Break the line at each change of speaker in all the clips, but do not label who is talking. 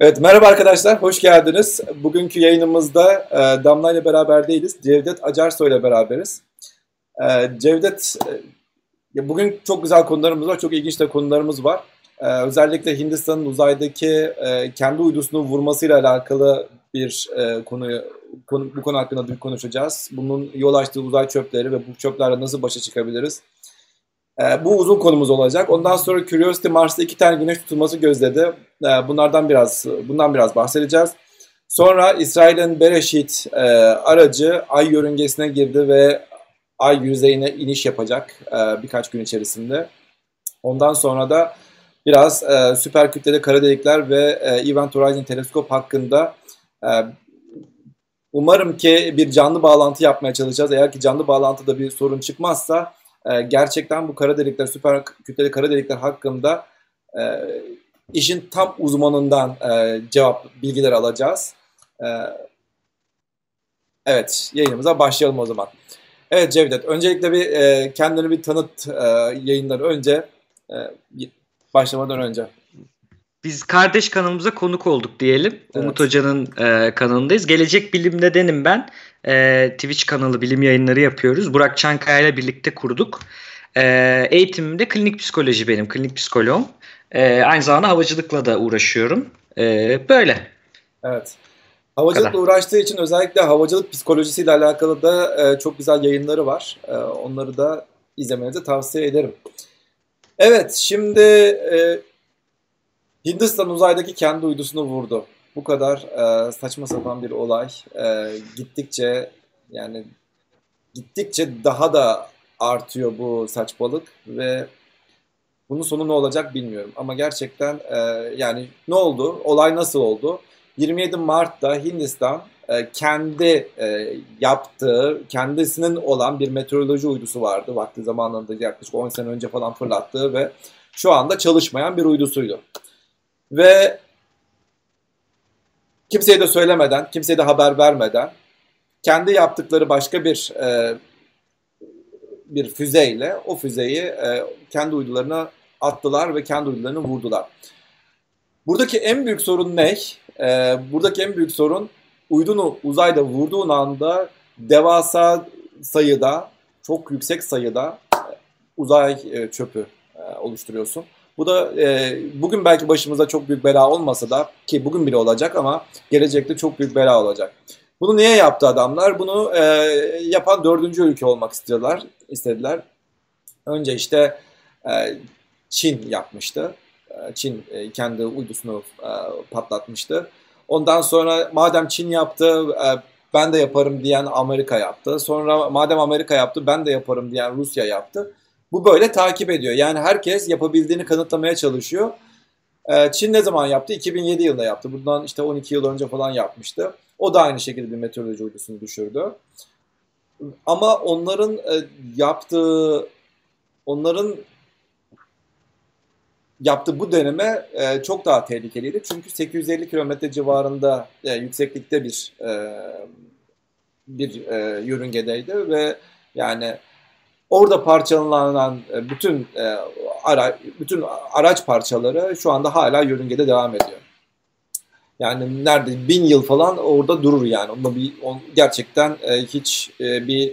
Evet merhaba arkadaşlar, hoş geldiniz. Bugünkü yayınımızda e, Damla ile beraber değiliz, Cevdet Acarsoy ile beraberiz. E, Cevdet, e, bugün çok güzel konularımız var, çok ilginç de konularımız var. E, özellikle Hindistan'ın uzaydaki e, kendi uydusunu vurmasıyla alakalı bir e, konuyu, konu, bu konu hakkında konuşacağız. Bunun yol açtığı uzay çöpleri ve bu çöplerle nasıl başa çıkabiliriz? E, bu uzun konumuz olacak. Ondan sonra Curiosity Mars'ta iki tane güneş tutulması gözledi. E, bunlardan biraz bundan biraz bahsedeceğiz. Sonra İsrail'in Bereşit e, aracı Ay yörüngesine girdi ve Ay yüzeyine iniş yapacak e, birkaç gün içerisinde. Ondan sonra da biraz e, süper kütleli kara delikler ve e, Event Horizon teleskop hakkında e, umarım ki bir canlı bağlantı yapmaya çalışacağız. Eğer ki canlı bağlantıda bir sorun çıkmazsa e, gerçekten bu kara delikler, süper kütleli kara delikler hakkında e, işin tam uzmanından e, cevap, bilgiler alacağız. E, evet, yayınımıza başlayalım o zaman. Evet Cevdet, öncelikle bir e, kendini bir tanıt e, yayınları önce, e, başlamadan önce.
Biz kardeş kanalımıza konuk olduk diyelim. Evet. Umut Hoca'nın e, kanalındayız. Gelecek Bilim'de denim ben. E, Twitch kanalı bilim yayınları yapıyoruz. Burak Çankaya ile birlikte kurduk. E, eğitimim de klinik psikoloji benim. Klinik psikoloğum. E, aynı zamanda havacılıkla da uğraşıyorum. E, böyle.
Evet. Havacılıkla uğraştığı için özellikle havacılık psikolojisiyle alakalı da e, çok güzel yayınları var. E, onları da izlemenizi tavsiye ederim. Evet, şimdi e, Hindistan uzaydaki kendi uydusunu vurdu. Bu kadar e, saçma sapan bir olay. E, gittikçe yani gittikçe daha da artıyor bu saçmalık ve bunun sonu ne olacak bilmiyorum. Ama gerçekten e, yani ne oldu? Olay nasıl oldu? 27 Mart'ta Hindistan e, kendi e, yaptığı, kendisinin olan bir meteoroloji uydusu vardı. Vakti zamanında yaklaşık 10 sene önce falan fırlattığı ve şu anda çalışmayan bir uydusuydu. Ve kimseye de söylemeden, kimseye de haber vermeden kendi yaptıkları başka bir e, bir füzeyle o füzeyi e, kendi uydularına attılar ve kendi uydularını vurdular. Buradaki en büyük sorun ne? E, buradaki en büyük sorun uydunu uzayda vurduğun anda devasa sayıda, çok yüksek sayıda uzay e, çöpü e, oluşturuyorsun. Bu da e, bugün belki başımıza çok büyük bela olmasa da ki bugün bile olacak ama gelecekte çok büyük bela olacak. Bunu niye yaptı adamlar? Bunu e, yapan dördüncü ülke olmak istiyorlar, istediler. Önce işte e, Çin yapmıştı. E, Çin e, kendi uydusunu e, patlatmıştı. Ondan sonra madem Çin yaptı, e, ben de yaparım diyen Amerika yaptı. Sonra madem Amerika yaptı, ben de yaparım diyen Rusya yaptı. Bu böyle takip ediyor. Yani herkes yapabildiğini kanıtlamaya çalışıyor. Ee, Çin ne zaman yaptı? 2007 yılında yaptı. Bundan işte 12 yıl önce falan yapmıştı. O da aynı şekilde bir meteoroloji uydusunu düşürdü. Ama onların e, yaptığı, onların yaptığı bu deneme e, çok daha tehlikeliydi. Çünkü 850 kilometre civarında e, yükseklikte bir bir yörüngedeydi ve yani Orada parçalanan e, bütün e, ara, bütün araç parçaları şu anda hala yörüngede devam ediyor. Yani nerede bin yıl falan orada durur yani. Onda bir on, gerçekten e, hiç e, bir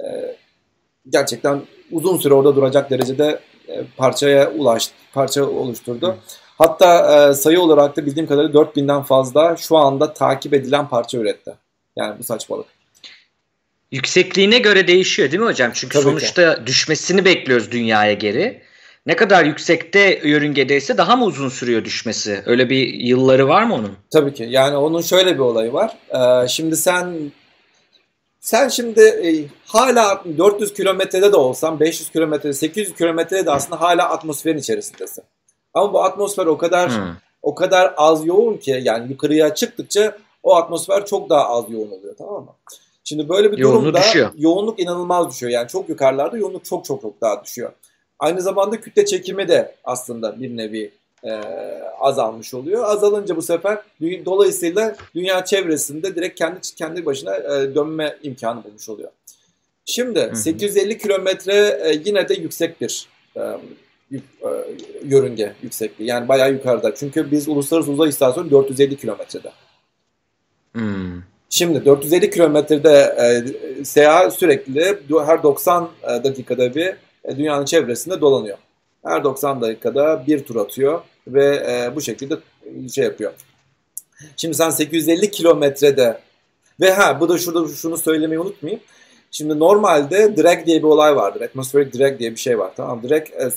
e, gerçekten uzun süre orada duracak derecede e, parçaya ulaştı, parça oluşturdu. Hı. Hatta e, sayı olarak da bildiğim kadarıyla 4000'den fazla şu anda takip edilen parça üretti. Yani bu saçmalık.
Yüksekliğine göre değişiyor değil mi hocam? Çünkü Tabii sonuçta ki. düşmesini bekliyoruz dünyaya geri. Ne kadar yüksekte yörüngedeyse daha mı uzun sürüyor düşmesi? Öyle bir yılları var mı onun?
Tabii ki. Yani onun şöyle bir olayı var. Ee, şimdi sen sen şimdi e, hala 400 kilometrede de olsan, 500 kilometrede, 800 kilometrede de aslında hala atmosferin içerisindesin. Ama bu atmosfer o kadar hmm. o kadar az yoğun ki yani yukarıya çıktıkça o atmosfer çok daha az yoğun oluyor tamam mı? Şimdi böyle bir Yoğunluğu durumda düşüyor. yoğunluk inanılmaz düşüyor. Yani çok yukarılarda yoğunluk çok çok çok daha düşüyor. Aynı zamanda kütle çekimi de aslında bir nevi e, azalmış oluyor. Azalınca bu sefer dolayısıyla dünya çevresinde direkt kendi kendi başına e, dönme imkanı bulmuş oluyor. Şimdi hı hı. 850 kilometre e, yine de yüksek bir e, e, yörünge yüksekliği. Yani bayağı yukarıda. Çünkü biz uluslararası uzay istasyonu 450 kilometrede.
Hmm.
Şimdi 450 kilometrede e, seyahat sürekli her 90 e, dakikada bir e, dünyanın çevresinde dolanıyor. Her 90 dakikada bir tur atıyor ve e, bu şekilde şey yapıyor. Şimdi sen 850 kilometrede ve ha bu da şurada şunu söylemeyi unutmayayım. Şimdi normalde drag diye bir olay vardır. Atmospheric drag diye bir şey var. Tamam drag e,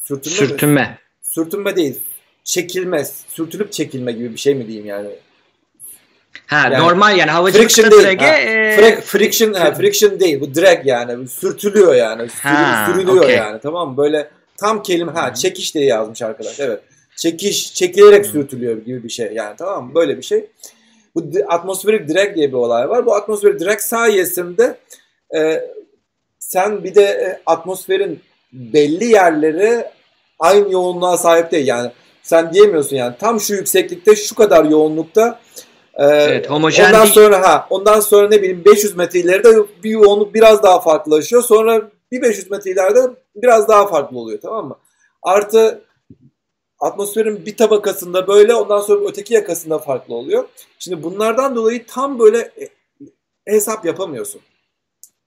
sürtünme. Sürtünme.
Mi? Sürtünme değil. Çekilme, sürtülüp çekilme gibi bir şey mi diyeyim yani.
Ha yani, normal yani havacılıkta drag'e
e, Fre- friction ha, friction değil. Bu drag yani. Sürtülüyor yani. Ha, sürülüyor okay. yani tamam mı? Böyle tam kelime ha çekiş diye yazmış arkadaş evet. Çekiş çekilerek hmm. sürtülüyor gibi bir şey yani tamam mı? Böyle bir şey. Bu atmosferik drag diye bir olay var. Bu atmosferik drag sayesinde e, sen bir de e, atmosferin belli yerleri aynı yoğunluğa sahip değil. Yani sen diyemiyorsun yani tam şu yükseklikte şu kadar yoğunlukta ee, evet, homojen ondan değil. sonra ha ondan sonra ne bileyim 500 metre ileride bir yoğunluk biraz daha farklılaşıyor. Sonra bir 500 metre ileride biraz daha farklı oluyor tamam mı? Artı atmosferin bir tabakasında böyle ondan sonra öteki yakasında farklı oluyor. Şimdi bunlardan dolayı tam böyle e, hesap yapamıyorsun.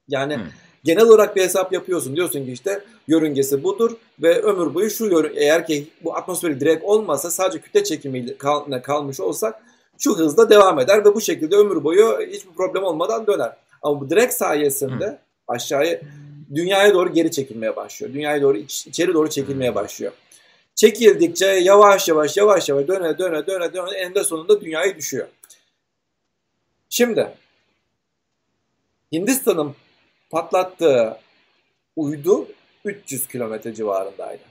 Yani hmm. genel olarak bir hesap yapıyorsun. Diyorsun ki işte yörüngesi budur ve ömür boyu şu yörünge eğer ki bu atmosferi direkt olmasa sadece kütle çekimiyle kal kalmış olsak şu hızda devam eder ve bu şekilde ömür boyu hiçbir problem olmadan döner. Ama bu direkt sayesinde Hı. aşağıya dünyaya doğru geri çekilmeye başlıyor. Dünyaya doğru iç, içeri doğru çekilmeye başlıyor. Çekildikçe yavaş yavaş yavaş yavaş döne döne döne döne eninde sonunda dünyayı düşüyor. Şimdi Hindistan'ın patlattığı uydu 300 kilometre civarındaydı.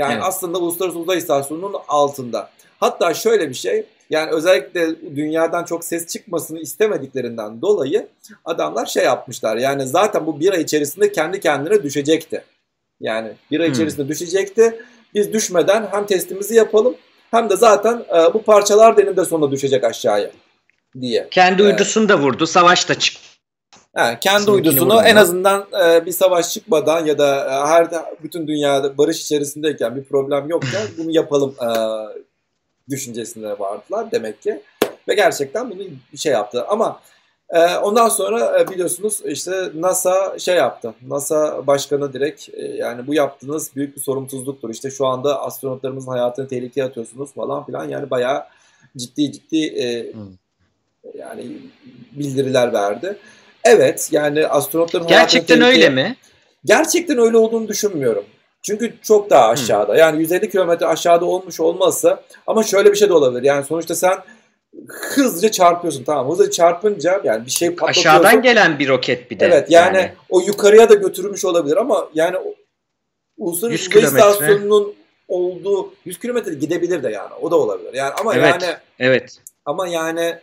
Yani evet. aslında Uluslararası Uzay İstasyonu'nun altında. Hatta şöyle bir şey, yani özellikle dünyadan çok ses çıkmasını istemediklerinden dolayı adamlar şey yapmışlar. Yani zaten bu bir ay içerisinde kendi kendine düşecekti. Yani bir ay hmm. içerisinde düşecekti. Biz düşmeden hem testimizi yapalım hem de zaten e, bu parçalar da eninde sonunda düşecek aşağıya diye.
Kendi uydusunu da vurdu. Savaş da çıktı.
Yani kendi uydusunu en azından e, bir savaş çıkmadan ya da e, her bütün dünyada barış içerisindeyken bir problem yokken bunu yapalım e, düşüncesinde vardılar demek ki. Ve gerçekten bunu şey yaptı. Ama e, ondan sonra e, biliyorsunuz işte NASA şey yaptı. NASA başkanı direkt e, yani bu yaptığınız büyük bir sorumsuzluktur. İşte şu anda astronotlarımızın hayatını tehlikeye atıyorsunuz falan filan. Yani bayağı ciddi ciddi e, hmm. yani bildiriler verdi. Evet yani astronotların
Gerçekten öyle mi?
Gerçekten öyle olduğunu düşünmüyorum. Çünkü çok daha aşağıda. Yani 150 kilometre aşağıda olmuş olmazsa ama şöyle bir şey de olabilir. Yani sonuçta sen hızlıca çarpıyorsun tamam hızlıca çarpınca yani bir şey
patlatıyorsun. Aşağıdan gelen bir roket bir de.
Evet yani, yani. o yukarıya da götürmüş olabilir ama yani uluslararası uzay istasyonunun olduğu 100 kilometre gidebilir de yani o da olabilir. Yani ama
evet,
yani
evet.
ama yani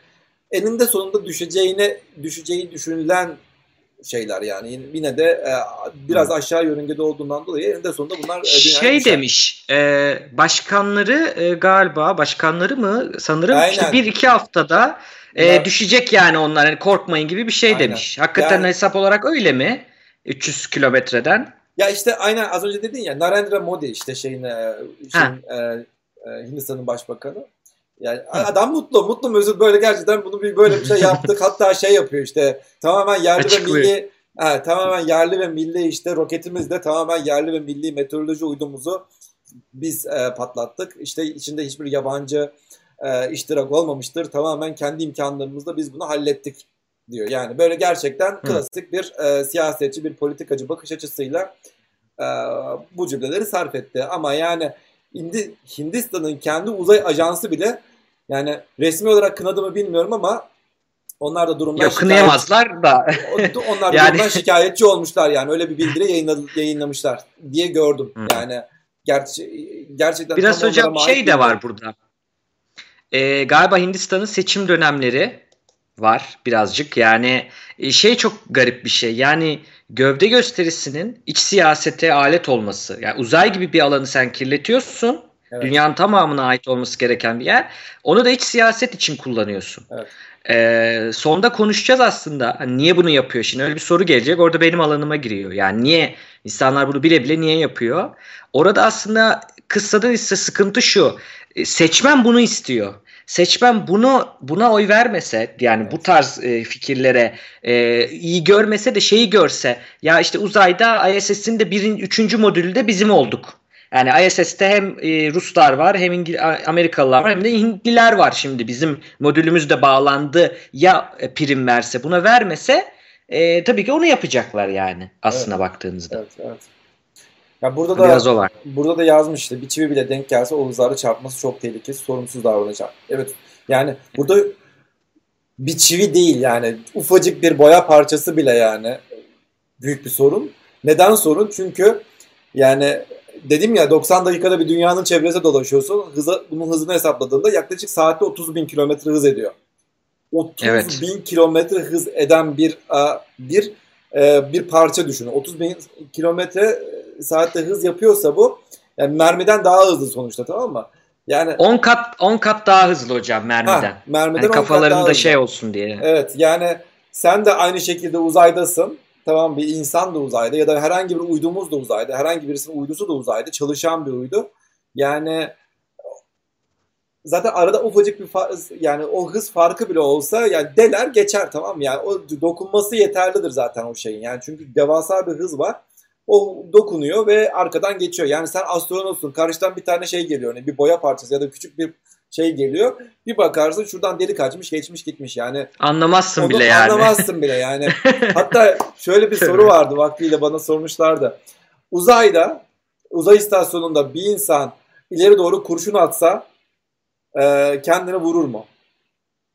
eninde sonunda düşeceğine düşeceği düşünülen şeyler yani yine de e, biraz aşağı yörüngede olduğundan dolayı eninde sonunda bunlar e,
şey demiş e, başkanları e, galiba başkanları mı sanırım Aynen. işte bir iki haftada e, düşecek yani onlar hani korkmayın gibi bir şey Aynen. demiş. Hakikaten yani, hesap olarak öyle mi? 300 kilometreden.
Ya işte aynen az önce dedin ya Narendra Modi işte şeyin, e, e, e, Hindistan'ın başbakanı. Yani adam mutlu, mutlu mesut böyle gerçekten bunu bir böyle bir şey yaptık. Hatta şey yapıyor işte tamamen yerli Açıklıyor. ve milli ha, tamamen yerli ve milli işte roketimizde tamamen yerli ve milli meteoroloji uydumuzu biz e, patlattık. İşte içinde hiçbir yabancı e, iştirak olmamıştır. Tamamen kendi imkanlarımızla biz bunu hallettik diyor. Yani böyle gerçekten Hı. klasik bir e, siyasetçi, bir politikacı bakış açısıyla e, bu cümleleri sarf etti. Ama yani Hindi, Hindistan'ın kendi uzay ajansı bile yani resmi olarak kınadı mı bilmiyorum ama onlar da durumdan
Yok, kınayamazlar da.
onlar yani... durumdan şikayetçi olmuşlar yani öyle bir bildiri yayınladı, yayınlamışlar diye gördüm. Hmm. Yani gerçi, gerçekten
Biraz hocam şey de var burada. Ee, galiba Hindistan'ın seçim dönemleri var birazcık. Yani e, şey çok garip bir şey. Yani gövde gösterisinin iç siyasete alet olması. Yani uzay gibi bir alanı sen kirletiyorsun. Evet. Dünyanın tamamına ait olması gereken bir yer. Onu da iç siyaset için kullanıyorsun. Evet. Ee, sonda konuşacağız aslında. Hani niye bunu yapıyor şimdi? Öyle bir soru gelecek. Orada benim alanıma giriyor. Yani niye insanlar bunu bile bile niye yapıyor? Orada aslında kıssadan ise sıkıntı şu. E, seçmen bunu istiyor. Seçmen bunu buna oy vermese yani evet. bu tarz e, fikirlere e, iyi görmese de şeyi görse ya işte uzayda ISS'in de birin üçüncü modülü de bizim olduk. Yani ISS'te hem e, Ruslar var hem İngil Amerikalılar var hem de Hintliler var şimdi bizim modülümüz de bağlandı ya e, prim verse buna vermese e, tabii ki onu yapacaklar yani aslına evet. baktığınızda.
Evet, evet. Ya burada da Biraz o var. Burada da yazmış işte bir çivi bile denk gelse o hızlarda çarpması çok tehlikeli, sorumsuz davranacak. Evet. Yani burada bir çivi değil yani ufacık bir boya parçası bile yani büyük bir sorun. Neden sorun? Çünkü yani dedim ya 90 dakikada bir dünyanın çevresinde dolaşıyorsun. Hıza, bunun hızını hesapladığında yaklaşık saatte 30 bin kilometre hız ediyor. 30 evet. bin kilometre hız eden bir bir e, bir parça düşünün. 30 bin kilometre saatte hız yapıyorsa bu yani mermiden daha hızlı sonuçta tamam mı?
Yani 10 kat 10 kat daha hızlı hocam mermiden. Ha, mermiden yani kafalarında şey olsun diye.
Evet yani sen de aynı şekilde uzaydasın. Tamam bir insan da uzayda ya da herhangi bir uydumuz da uzayda. Herhangi birisinin uydusu da uzayda. Çalışan bir uydu. Yani zaten arada ufacık bir yani o hız farkı bile olsa yani deler geçer tamam mı? Yani o dokunması yeterlidir zaten o şeyin. Yani çünkü devasa bir hız var. O dokunuyor ve arkadan geçiyor. Yani sen astronotsun. Karşıdan bir tane şey geliyor. Yani bir boya parçası ya da küçük bir şey geliyor. Bir bakarsın şuradan delik açmış geçmiş gitmiş yani.
Anlamazsın bile yani.
Anlamazsın bile yani. Hatta şöyle bir soru vardı vaktiyle bana sormuşlardı. Uzayda uzay istasyonunda bir insan ileri doğru kurşun atsa e, kendini vurur mu?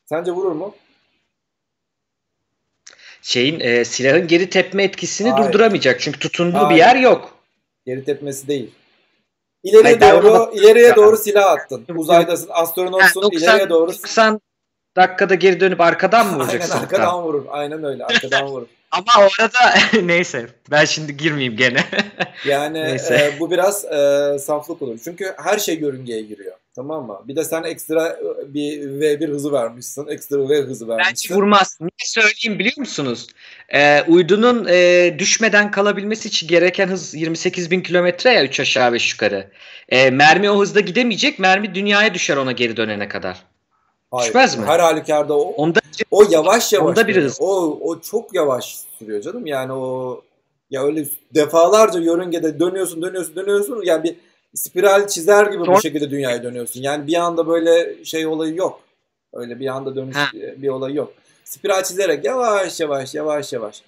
Sence vurur mu?
Şeyin e, silahın geri tepme etkisini Hayır. durduramayacak. Çünkü tutunduğu Hayır. bir yer yok.
Geri tepmesi değil. İleriye Hayır, doğru ileriye doğru silah attın. Uzaydasın, astronotsun, yani 90, ileriye doğru.
90 dakikada geri dönüp arkadan mı vuracaksın?
Aynen arkadan vurur. Aynen öyle. Arkadan vurur.
Ama orada neyse ben şimdi girmeyeyim gene.
yani e, bu biraz e, saflık olur. Çünkü her şey yörüngeye giriyor. Tamam mı? Bir de sen ekstra e, bir V1 hızı vermişsin. Ekstra V hızı vermişsin.
Bence vurmaz. Niye söyleyeyim biliyor musunuz? Ee, uydunun e, düşmeden kalabilmesi için gereken hız 28 bin kilometre ya 3 aşağı 5 yukarı. E, mermi o hızda gidemeyecek. Mermi dünyaya düşer ona geri dönene kadar.
Hayır. Düşmez mi? Her halükarda o, onda, o yavaş yavaş. Onda bir hız. O, o çok yavaş sürüyor canım. Yani o ya öyle defalarca yörüngede dönüyorsun dönüyorsun dönüyorsun. Yani bir spiral çizer gibi Sonra... bu şekilde dünyaya dönüyorsun. Yani bir anda böyle şey olayı yok. Öyle bir anda dönüş ha. bir olay yok. Spiral çizerek yavaş yavaş yavaş yavaş.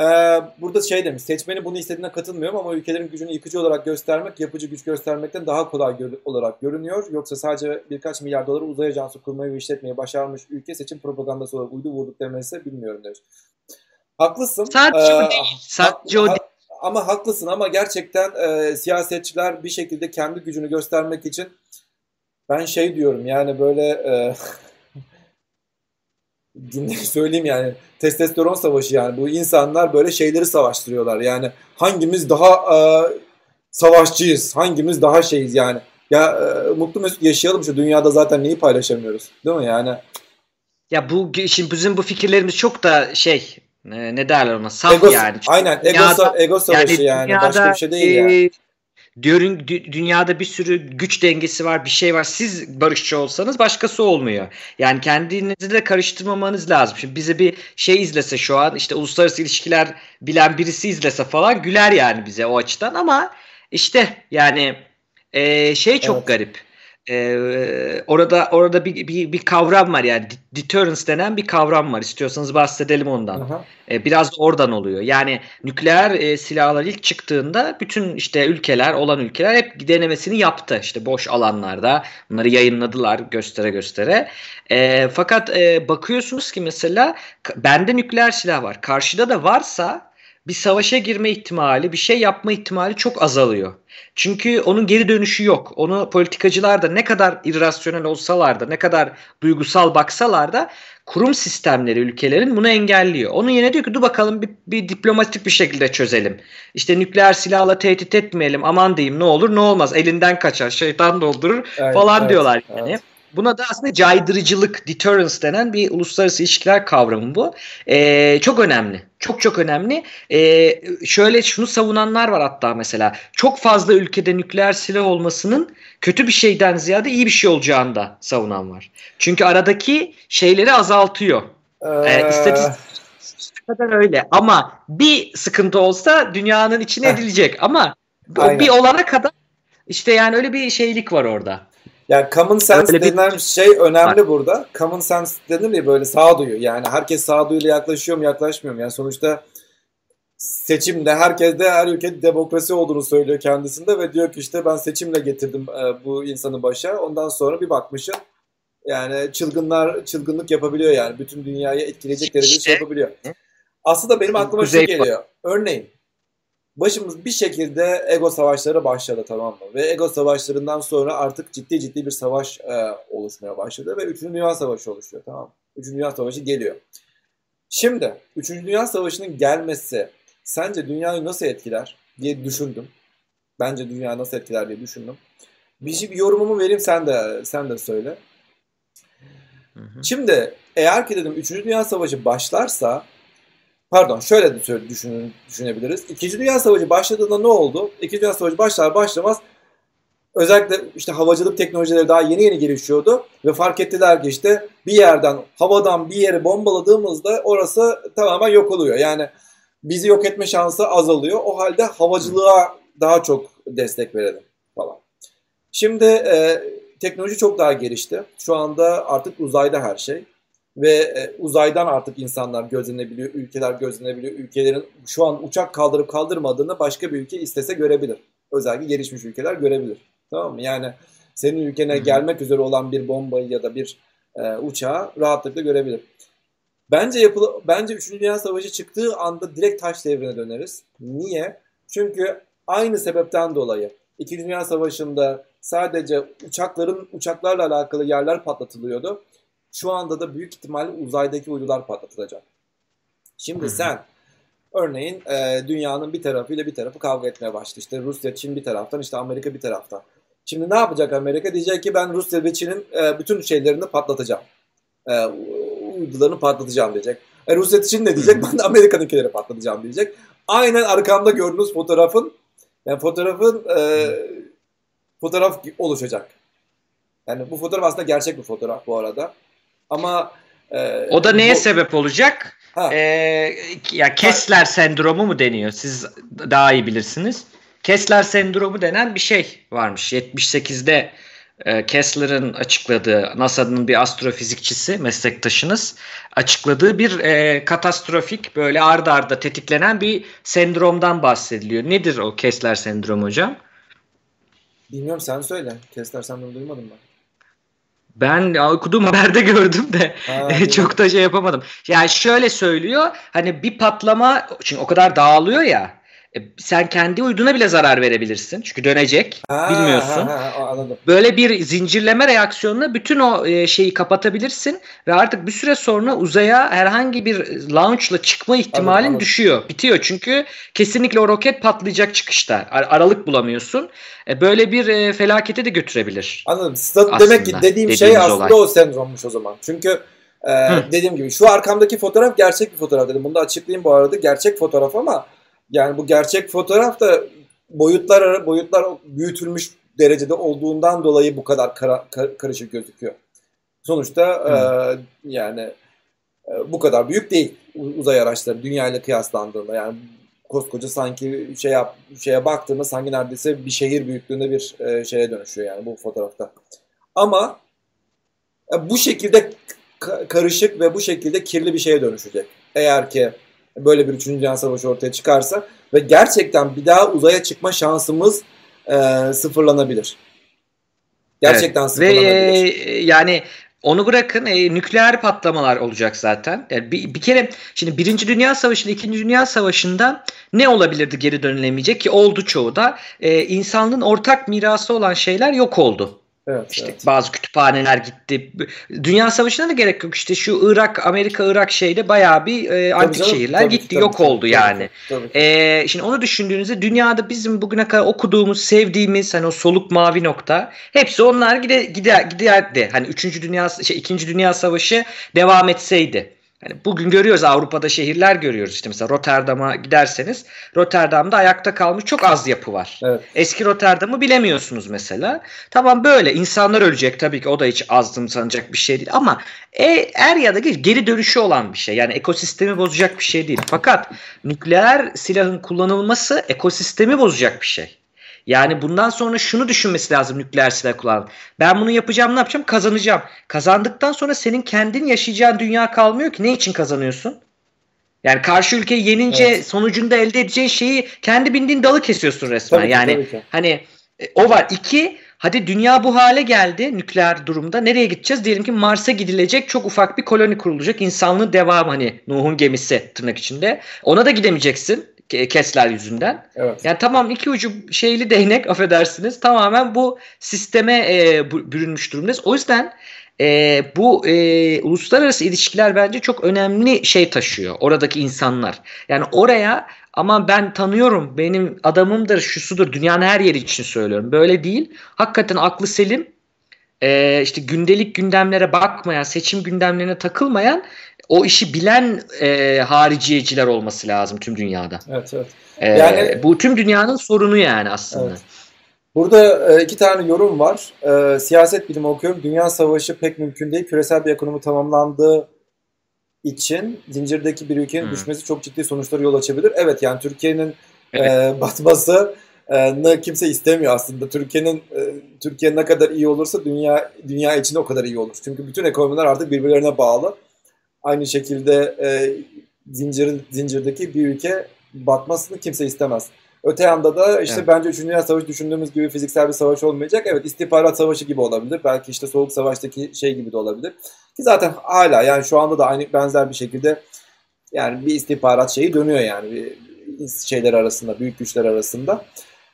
Ee, burada şey demiş, seçmeni bunu istediğine katılmıyorum ama ülkelerin gücünü yıkıcı olarak göstermek, yapıcı güç göstermekten daha kolay gör- olarak görünüyor. Yoksa sadece birkaç milyar doları uzay ajansı kurmayı ve işletmeyi başarmış ülke seçim propagandası olarak uydu vurduk demesi bilmiyorum demiş. Haklısın.
Sadece ee, o değil. Sadece ha- o değil
ama haklısın ama gerçekten e, siyasetçiler bir şekilde kendi gücünü göstermek için ben şey diyorum yani böyle e, söyleyeyim yani testosteron savaşı yani bu insanlar böyle şeyleri savaştırıyorlar. Yani hangimiz daha e, savaşçıyız hangimiz daha şeyiz yani. Ya e, mutlu mesut yaşayalım şu dünyada zaten neyi paylaşamıyoruz değil mi yani?
Ya bu şimdi bizim bu fikirlerimiz çok da şey ne, ne derler ona saf
ego,
yani.
Aynen ego, dünyada, ego savaşı yani, yani başka bir şey değil e, yani.
Diyorum dünyada bir sürü güç dengesi var, bir şey var. Siz barışçı olsanız başkası olmuyor. Yani kendinizi de karıştırmamanız lazım. Şimdi bize bir şey izlese şu an işte uluslararası ilişkiler bilen birisi izlese falan güler yani bize o açıdan ama işte yani e, şey çok evet. garip. Ee, orada orada bir, bir, bir kavram var yani deterrence denen bir kavram var. İstiyorsanız bahsedelim ondan. Ee, biraz da oradan oluyor. Yani nükleer e, silahlar ilk çıktığında bütün işte ülkeler olan ülkeler hep denemesini yaptı. İşte boş alanlarda bunları yayınladılar göstere göstere. E, fakat e, bakıyorsunuz ki mesela bende nükleer silah var. Karşıda da varsa bir savaşa girme ihtimali, bir şey yapma ihtimali çok azalıyor. Çünkü onun geri dönüşü yok. Onu politikacılar da ne kadar irrasyonel olsalar da, ne kadar duygusal baksalar da kurum sistemleri ülkelerin bunu engelliyor. Onun yerine diyor ki dur bakalım bir, bir diplomatik bir şekilde çözelim. İşte nükleer silahla tehdit etmeyelim. Aman diyeyim ne olur ne olmaz. Elinden kaçar, şeytan doldurur evet, falan evet, diyorlar yani. Evet. Buna da aslında caydırıcılık, deterrence denen bir uluslararası ilişkiler kavramı bu. Ee, çok önemli. Çok çok önemli. Ee, şöyle şunu savunanlar var hatta mesela. Çok fazla ülkede nükleer silah olmasının kötü bir şeyden ziyade iyi bir şey olacağını da savunan var. Çünkü aradaki şeyleri azaltıyor. Ee, ee istatistik kadar öyle. Ama bir sıkıntı olsa dünyanın içine edilecek. Ama Aynen. bir olana kadar işte yani öyle bir şeylik var orada.
Yani common sense Öyle denilen bir... şey önemli Bak. burada. Common sense denir ya böyle sağduyu. Yani herkes sağduyuyla yaklaşıyor mu yaklaşmıyor mu? Yani sonuçta seçimde herkes de her ülkede demokrasi olduğunu söylüyor kendisinde ve diyor ki işte ben seçimle getirdim e, bu insanı başa. Ondan sonra bir bakmışın yani çılgınlar çılgınlık yapabiliyor yani. Bütün dünyayı etkileyecek derecede şey yapabiliyor. Aslında benim aklıma şey geliyor. Örneğin başımız bir şekilde ego savaşları başladı tamam mı? Ve ego savaşlarından sonra artık ciddi ciddi bir savaş e, oluşmaya başladı ve 3. Dünya Savaşı oluşuyor tamam mı? 3. Dünya Savaşı geliyor. Şimdi 3. Dünya Savaşı'nın gelmesi sence dünyayı nasıl etkiler diye düşündüm. Bence dünya nasıl etkiler diye düşündüm. Bir, şey, bir yorumumu vereyim sen de sen de söyle. Hı hı. Şimdi eğer ki dedim 3. Dünya Savaşı başlarsa Pardon şöyle de düşünün, düşünebiliriz. İkinci Dünya Savaşı başladığında ne oldu? İkinci Dünya Savaşı başlar başlamaz özellikle işte havacılık teknolojileri daha yeni yeni gelişiyordu ve fark ettiler ki işte bir yerden havadan bir yere bombaladığımızda orası tamamen yok oluyor. Yani bizi yok etme şansı azalıyor. O halde havacılığa daha çok destek verelim falan. Şimdi e, teknoloji çok daha gelişti. Şu anda artık uzayda her şey ve e, uzaydan artık insanlar gözlenebiliyor, ülkeler gözlenebiliyor. Ülkelerin şu an uçak kaldırıp kaldırmadığını başka bir ülke istese görebilir. Özellikle gelişmiş ülkeler görebilir. Tamam mı? Yani senin ülkene Hı-hı. gelmek üzere olan bir bombayı ya da bir e, uçağı rahatlıkla görebilir. Bence yapılı, bence 3. Dünya Savaşı çıktığı anda direkt taş devrine döneriz. Niye? Çünkü aynı sebepten dolayı 2. Dünya Savaşı'nda sadece uçakların uçaklarla alakalı yerler patlatılıyordu şu anda da büyük ihtimalle uzaydaki uydular patlatılacak. Şimdi Hı-hı. sen örneğin e, dünyanın bir tarafıyla bir tarafı kavga etmeye başladı. İşte Rusya, Çin bir taraftan, işte Amerika bir taraftan. Şimdi ne yapacak Amerika? Diyecek ki ben Rusya ve Çin'in e, bütün şeylerini patlatacağım. E, uydularını patlatacağım diyecek. E, Rusya Çin ne diyecek? Ben de Amerika'nınkileri patlatacağım diyecek. Aynen arkamda gördüğünüz fotoğrafın yani fotoğrafın e, fotoğraf oluşacak. Yani bu fotoğraf aslında gerçek bir fotoğraf bu arada. Ama
e, o da neye bu... sebep olacak? Ha. Ee, ya Kessler sendromu mu deniyor? Siz daha iyi bilirsiniz. Kessler sendromu denen bir şey varmış. 78'de e, Kessler'ın açıkladığı, NASA'nın bir astrofizikçisi, meslektaşınız açıkladığı bir e, katastrofik böyle ardarda arda tetiklenen bir sendromdan bahsediliyor. Nedir o Kessler sendromu hocam?
Bilmiyorum sen söyle. Kessler sendromu duymadım ben.
Ben okuduğum haberde gördüm de ha, çok da şey yapamadım. Yani şöyle söylüyor hani bir patlama çünkü o kadar dağılıyor ya e, sen kendi uyduna bile zarar verebilirsin. Çünkü dönecek. Ha, bilmiyorsun. Ha, ha, anladım. Böyle bir zincirleme reaksiyonla bütün o e, şeyi kapatabilirsin ve artık bir süre sonra uzaya herhangi bir launchla çıkma ihtimalin anladım, anladım. düşüyor. Bitiyor çünkü kesinlikle o roket patlayacak çıkışta. Aralık bulamıyorsun. E, böyle bir felakete de götürebilir.
Anladım. Aslında, Demek ki dediğim şey aslında olay. o sendrommuş o zaman. Çünkü e, dediğim gibi şu arkamdaki fotoğraf gerçek bir fotoğraf dedim. Bunu da açıklayayım bu arada. Gerçek fotoğraf ama yani bu gerçek fotoğraf da boyutlar boyutlar büyütülmüş derecede olduğundan dolayı bu kadar kara, kar, karışık gözüküyor. Sonuçta e, yani e, bu kadar büyük değil uzay araçları dünya ile kıyaslandığında. Yani koskoca sanki şey yap, şeye baktığında sanki neredeyse bir şehir büyüklüğünde bir e, şeye dönüşüyor yani bu fotoğrafta. Ama e, bu şekilde karışık ve bu şekilde kirli bir şeye dönüşecek. Eğer ki böyle bir 3. Dünya Savaşı ortaya çıkarsa ve gerçekten bir daha uzaya çıkma şansımız e, sıfırlanabilir. Gerçekten evet. sıfırlanabilir.
Ve e, yani Onu bırakın e, nükleer patlamalar olacak zaten. Yani bir, bir kere şimdi Birinci Dünya Savaşı ile İkinci Dünya Savaşı'nda ne olabilirdi geri dönülemeyecek ki oldu çoğu da. E, insanlığın ortak mirası olan şeyler yok oldu. Evet, işte evet. bazı kütüphaneler gitti. Dünya Savaşı'na da gerek yok. İşte şu Irak, Amerika, Irak şeyde bayağı bir e, antik canım, şehirler tabii, gitti, tabii, yok tabii, oldu tabii, yani. Tabii, tabii. E, şimdi onu düşündüğünüzde dünyada bizim bugüne kadar okuduğumuz, sevdiğimiz hani o soluk mavi nokta hepsi onlar gide, gider giderdi. Hani 3. Dünya şey 2. Dünya Savaşı devam etseydi. Yani bugün görüyoruz Avrupa'da şehirler görüyoruz işte mesela Rotterdam'a giderseniz Rotterdam'da ayakta kalmış çok az yapı var. Evet. Eski Rotterdam'ı bilemiyorsunuz mesela. Tamam böyle insanlar ölecek tabii ki o da hiç azdım sanacak bir şey değil ama e, er ya da geç geri dönüşü olan bir şey. Yani ekosistemi bozacak bir şey değil. Fakat nükleer silahın kullanılması ekosistemi bozacak bir şey. Yani bundan sonra şunu düşünmesi lazım nükleer silah kullanan. Ben bunu yapacağım ne yapacağım? Kazanacağım. Kazandıktan sonra senin kendin yaşayacağın dünya kalmıyor ki. Ne için kazanıyorsun? Yani karşı ülkeyi yenince evet. sonucunda elde edeceğin şeyi kendi bindiğin dalı kesiyorsun resmen. Tabii yani tabii ki. hani e, o var. İki hadi dünya bu hale geldi nükleer durumda. Nereye gideceğiz? Diyelim ki Mars'a gidilecek çok ufak bir koloni kurulacak. İnsanlığın devamı hani Nuh'un gemisi tırnak içinde. Ona da gidemeyeceksin. Kessler yüzünden. Evet. Yani tamam iki ucu şeyli değnek affedersiniz tamamen bu sisteme e, bürünmüş durumdayız. O yüzden e, bu e, uluslararası ilişkiler bence çok önemli şey taşıyor oradaki insanlar. Yani oraya ama ben tanıyorum benim adamımdır şusudur dünyanın her yeri için söylüyorum. Böyle değil. Hakikaten aklı selim e, işte gündelik gündemlere bakmayan seçim gündemlerine takılmayan o işi bilen e, hariciyeciler olması lazım tüm dünyada.
Evet evet.
E, yani bu tüm dünyanın sorunu yani aslında. Evet.
Burada e, iki tane yorum var. E, siyaset bilimi okuyorum. Dünya savaşı pek mümkün değil. Küresel bir ekonomi tamamlandığı için zincirdeki bir ülkenin hmm. düşmesi çok ciddi sonuçlara yol açabilir. Evet yani Türkiye'nin e, evet. e, batması ne kimse istemiyor aslında. Türkiye'nin e, Türkiye ne kadar iyi olursa dünya dünya içinde o kadar iyi olur. Çünkü bütün ekonomiler artık birbirlerine bağlı. Aynı şekilde e, zincir, zincirdeki bir ülke batmasını kimse istemez. Öte yanda da işte evet. bence 3. Dünya Savaşı düşündüğümüz gibi fiziksel bir savaş olmayacak. Evet istihbarat savaşı gibi olabilir. Belki işte Soğuk Savaş'taki şey gibi de olabilir. Ki zaten hala yani şu anda da aynı benzer bir şekilde yani bir istihbarat şeyi dönüyor yani bir şeyler arasında, büyük güçler arasında.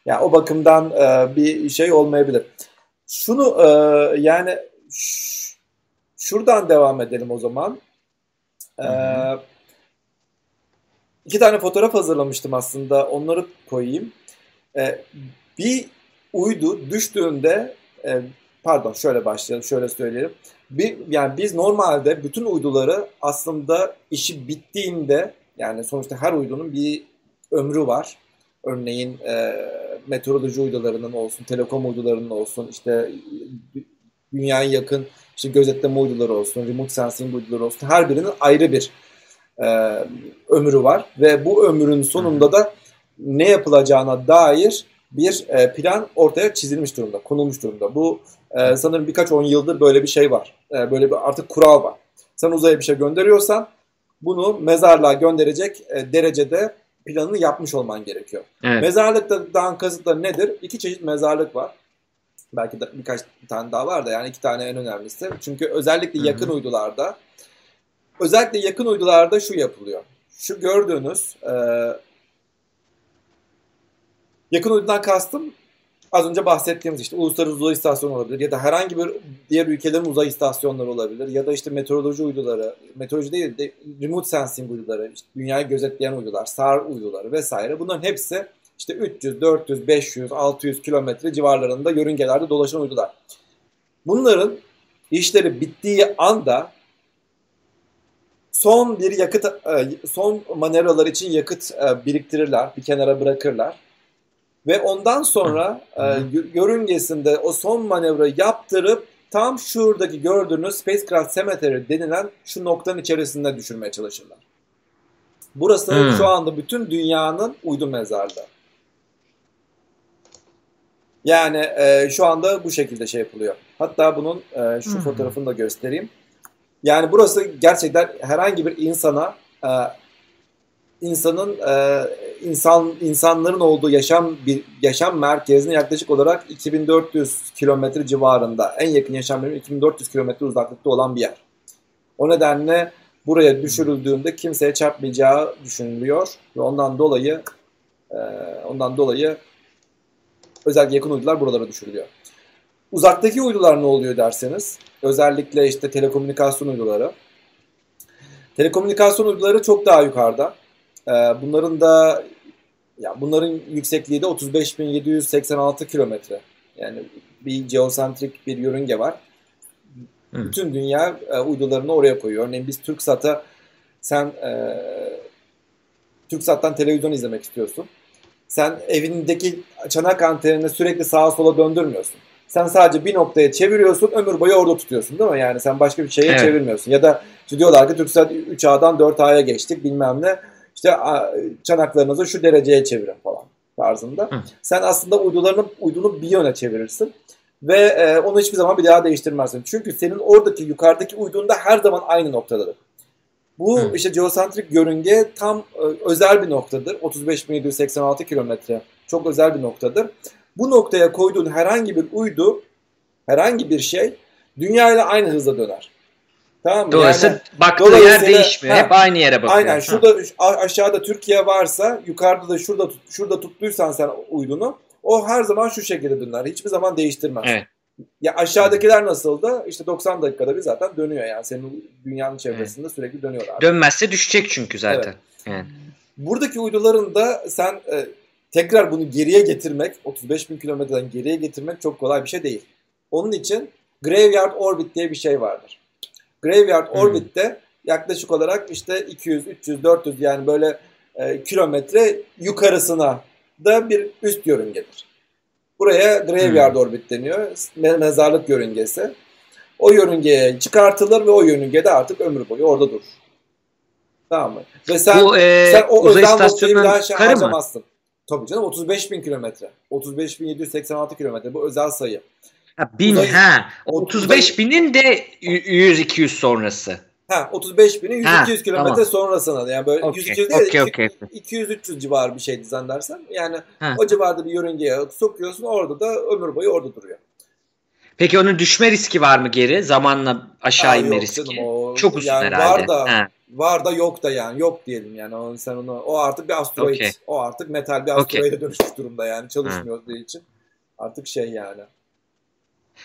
Yani o bakımdan e, bir şey olmayabilir. Şunu e, yani şuradan devam edelim o zaman. Ee, iki tane fotoğraf hazırlamıştım aslında. Onları koyayım. Ee, bir uydu düştüğünde e, pardon şöyle başlayalım, şöyle söyleyelim. Bir, yani biz normalde bütün uyduları aslında işi bittiğinde yani sonuçta her uydunun bir ömrü var. Örneğin e, meteoroloji uydularının olsun, telekom uydularının olsun, işte dünyaya yakın işte gözetleme uyduları olsun, remote sensing uyduları olsun her birinin ayrı bir e, ömrü var ve bu ömrün sonunda da ne yapılacağına dair bir e, plan ortaya çizilmiş durumda, konulmuş durumda. Bu e, sanırım birkaç on yıldır böyle bir şey var. E, böyle bir artık kural var. Sen uzaya bir şey gönderiyorsan bunu mezarlığa gönderecek e, derecede planını yapmış olman gerekiyor. Evet. Mezarlıktan kasıtları nedir? İki çeşit mezarlık var. Belki de birkaç tane daha var da yani iki tane en önemlisi. Çünkü özellikle yakın Hı-hı. uydularda özellikle yakın uydularda şu yapılıyor. Şu gördüğünüz e, yakın uydudan kastım az önce bahsettiğimiz işte uluslararası uzay istasyonu olabilir ya da herhangi bir diğer ülkelerin uzay istasyonları olabilir ya da işte meteoroloji uyduları, meteoroloji değil de remote sensing uyduları, işte dünyayı gözetleyen uydular, SAR uyduları vesaire bunların hepsi işte 300, 400, 500, 600 kilometre civarlarında yörüngelerde dolaşan uydular. Bunların işleri bittiği anda son bir yakıt, e, son manevralar için yakıt e, biriktirirler, bir kenara bırakırlar. Ve ondan sonra e, yörüngesinde o son manevrayı yaptırıp tam şuradaki gördüğünüz Spacecraft Cemetery denilen şu noktanın içerisinde düşürmeye çalışırlar. Burası hmm. şu anda bütün dünyanın uydu mezarlığı. Yani e, şu anda bu şekilde şey yapılıyor. Hatta bunun e, şu hmm. fotoğrafını da göstereyim. Yani burası gerçekten herhangi bir insana e, insanın e, insan insanların olduğu yaşam bir yaşam merkezine yaklaşık olarak 2400 kilometre civarında en yakın yaşam merkezi 2400 kilometre uzaklıkta olan bir yer. O nedenle buraya düşürüldüğünde kimseye çarpmayacağı düşünülüyor ve ondan dolayı e, ondan dolayı özellikle yakın uydular buralara düşürülüyor. Uzaktaki uydular ne oluyor derseniz özellikle işte telekomünikasyon uyduları. Telekomünikasyon uyduları çok daha yukarıda. Ee, bunların da ya bunların yüksekliği de 35.786 kilometre. Yani bir geosentrik bir yörünge var. Hı. Bütün dünya e, uydularını oraya koyuyor. Örneğin biz TürkSat'a sen e, TürkSat'tan televizyon izlemek istiyorsun. Sen evindeki çanak antenini sürekli sağa sola döndürmüyorsun. Sen sadece bir noktaya çeviriyorsun, ömür boyu orada tutuyorsun değil mi? Yani sen başka bir şeye evet. çevirmiyorsun. Ya da diyorlar ki TürkSat 3A'dan 4A'ya geçtik bilmem ne. İşte çanaklarınızı şu dereceye çevirin falan tarzında. Hı. Sen aslında uydularını uydunu bir yöne çevirirsin ve e, onu hiçbir zaman bir daha değiştirmezsin. Çünkü senin oradaki yukarıdaki uydunda her zaman aynı noktadadır. Bu Hı. işte geosentrik yörünge tam e, özel bir noktadır. 35.786 kilometre. Çok özel bir noktadır. Bu noktaya koyduğun herhangi bir uydu, herhangi bir şey dünya ile aynı hızla döner.
Tamam mı? Dolayısıyla yani, baktığı dolayısıyla, yer değişmiyor. Ha, Hep aynı yere bakıyor.
Aynen. Şurada ha. aşağıda Türkiye varsa yukarıda da şurada şurada tuttuysan sen uydunu o her zaman şu şekilde döner. Hiçbir zaman değiştirmez. Evet. Ya aşağıdakiler nasıl da işte 90 dakikada bir zaten dönüyor yani senin dünyanın çevresinde evet. sürekli dönüyorlar.
Dönmezse düşecek çünkü zaten. Evet. Yani.
Buradaki uyduların da sen e, tekrar bunu geriye getirmek 35 bin kilometreden geriye getirmek çok kolay bir şey değil. Onun için Graveyard Orbit diye bir şey vardır. Graveyard hmm. Orbit'te yaklaşık olarak işte 200, 300, 400 yani böyle e, kilometre yukarısına da bir üst yörüngedir. Buraya Graveyard hmm. Orbit deniyor. Mezarlık yörüngesi. O yörüngeye çıkartılır ve o yörüngede artık ömür boyu orada durur. Tamam mı? Ve sen, Bu, e, sen o bir daha şey harcamazsın. Tabii canım 35 bin kilometre. 35 bin 786 kilometre. Bu özel sayı.
Ha, bin uzay, ha. 35 uzay, binin de 100-200 sonrası.
Ha 35 binin 100-200 kilometre tamam. sonrasına yani böyle okay. 100 değil okay, okay. 200-300 civarı bir şeydi zannedersem. Yani ha. o civarda bir yörüngeye sokuyorsun orada da ömür boyu orada duruyor.
Peki onun düşme riski var mı geri? Zamanla aşağı Aa, inme riski. Canım, o, Çok uzun yani herhalde.
Var da, ha. var da yok da yani. Yok diyelim yani. O, sen onu, o artık bir asteroid. Okay. O artık metal bir asteroide okay. dönüşmüş durumda yani. Çalışmıyor ha. için. Artık şey yani.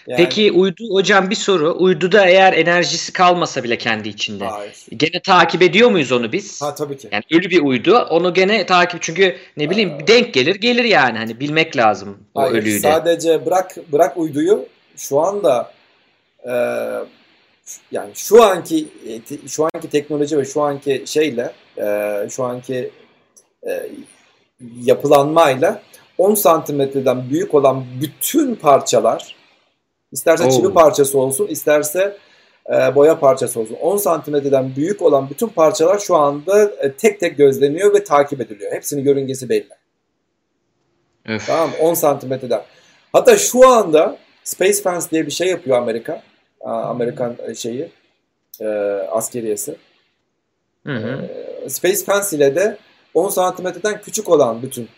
Yani... Peki uydu hocam bir soru. Uyduda eğer enerjisi kalmasa bile kendi içinde. Hayır. Gene takip ediyor muyuz onu biz?
Ha tabii ki.
Yani ölü bir uydu. Onu gene takip çünkü ne bileyim Aa. denk gelir gelir yani hani bilmek lazım o Hayır, ölüyü
de. Sadece bırak bırak uyduyu şu anda e, yani şu anki şu anki teknoloji ve şu anki şeyle e, şu anki e, yapılanmayla 10 santimetreden büyük olan bütün parçalar isterse Oo. çivi parçası olsun isterse e, boya parçası olsun 10 santimetreden büyük olan bütün parçalar şu anda e, tek tek gözleniyor ve takip ediliyor. Hepsinin yörüngesi belli. Öf. Tamam 10 santimetreden. Hatta şu anda Space Fence diye bir şey yapıyor Amerika. Amerikan e, şeyi e, askeriyesi. Hı hı. E, Space Fence ile de 10 santimetreden küçük olan bütün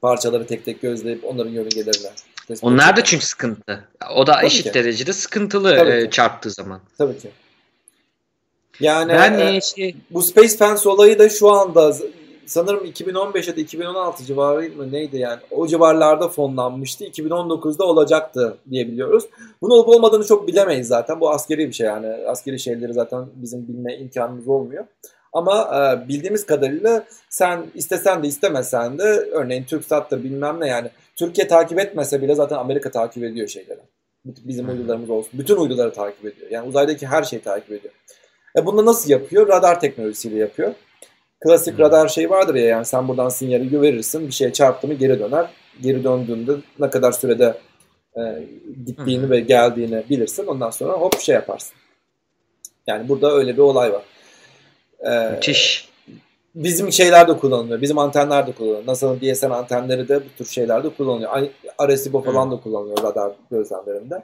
parçaları tek tek gözleyip onların yörüngelerine.
Onlar da çünkü sıkıntı. O da Tabii eşit ki. derecede sıkıntılı e, çarptığı zaman.
Tabii ki. Yani ben e, şey... bu Space Fence olayı da şu anda sanırım 2015 ya da 2016 civarı mı neydi yani o civarlarda fonlanmıştı. 2019'da olacaktı diye biliyoruz. Bunun olup olmadığını çok bilemeyiz zaten. Bu askeri bir şey yani. Askeri şeyleri zaten bizim bilme imkanımız olmuyor. Ama e, bildiğimiz kadarıyla sen istesen de istemesen de örneğin TürkSat'tır bilmem ne yani Türkiye takip etmese bile zaten Amerika takip ediyor şeyleri. Bizim uydularımız olsun. Bütün uyduları takip ediyor. Yani uzaydaki her şeyi takip ediyor. E bunu nasıl yapıyor? Radar teknolojisiyle yapıyor. Klasik hmm. radar şey vardır ya yani sen buradan sinyali verirsin bir şeye çarptı mı geri döner. Geri döndüğünde ne kadar sürede e, gittiğini hmm. ve geldiğini bilirsin. Ondan sonra hop şey yaparsın. Yani burada öyle bir olay var.
Ee, Müthiş.
Bizim şeyler de kullanılıyor. Bizim antenler de kullanılıyor. NASA'nın DSN antenleri de bu tür şeylerde kullanılıyor. Arecibo falan da kullanılıyor radar gözlemlerinde.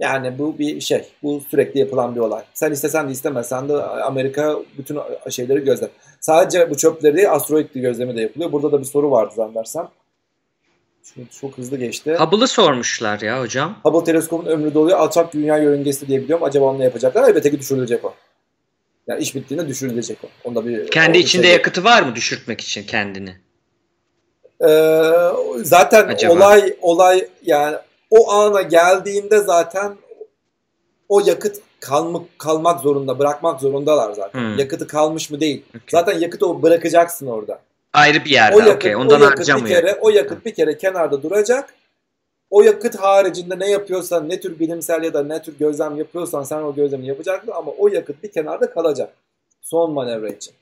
Yani bu bir şey. Bu sürekli yapılan bir olay. Sen istesen de istemesen de Amerika bütün şeyleri gözler. Sadece bu çöpleri asteroid gözlemi de yapılıyor. Burada da bir soru vardı zannedersem. Çünkü çok hızlı geçti.
Hubble'ı sormuşlar ya hocam.
Hubble teleskopun ömrü doluyor. Alçak dünya yörüngesi diye biliyorum. Acaba onu ne yapacaklar? Elbette ki düşürülecek o. Yani iş bittiğinde düşürülecek o. Onda bir
Kendi içinde şey yakıtı var mı düşürtmek için kendini?
Ee, zaten Acaba? olay olay yani o ana geldiğinde zaten o yakıt kalmak kalmak zorunda, bırakmak zorundalar zaten. Hmm. Yakıtı kalmış mı değil. Okay. Zaten yakıtı o bırakacaksın orada.
Ayrı bir yerde. O yakıt, okay. Ondan
o yakıt bir kere o yakıt bir kere kenarda duracak. O yakıt haricinde ne yapıyorsan, ne tür bilimsel ya da ne tür gözlem yapıyorsan sen o gözlemi yapacaksın ama o yakıt bir kenarda kalacak. Son manevra için.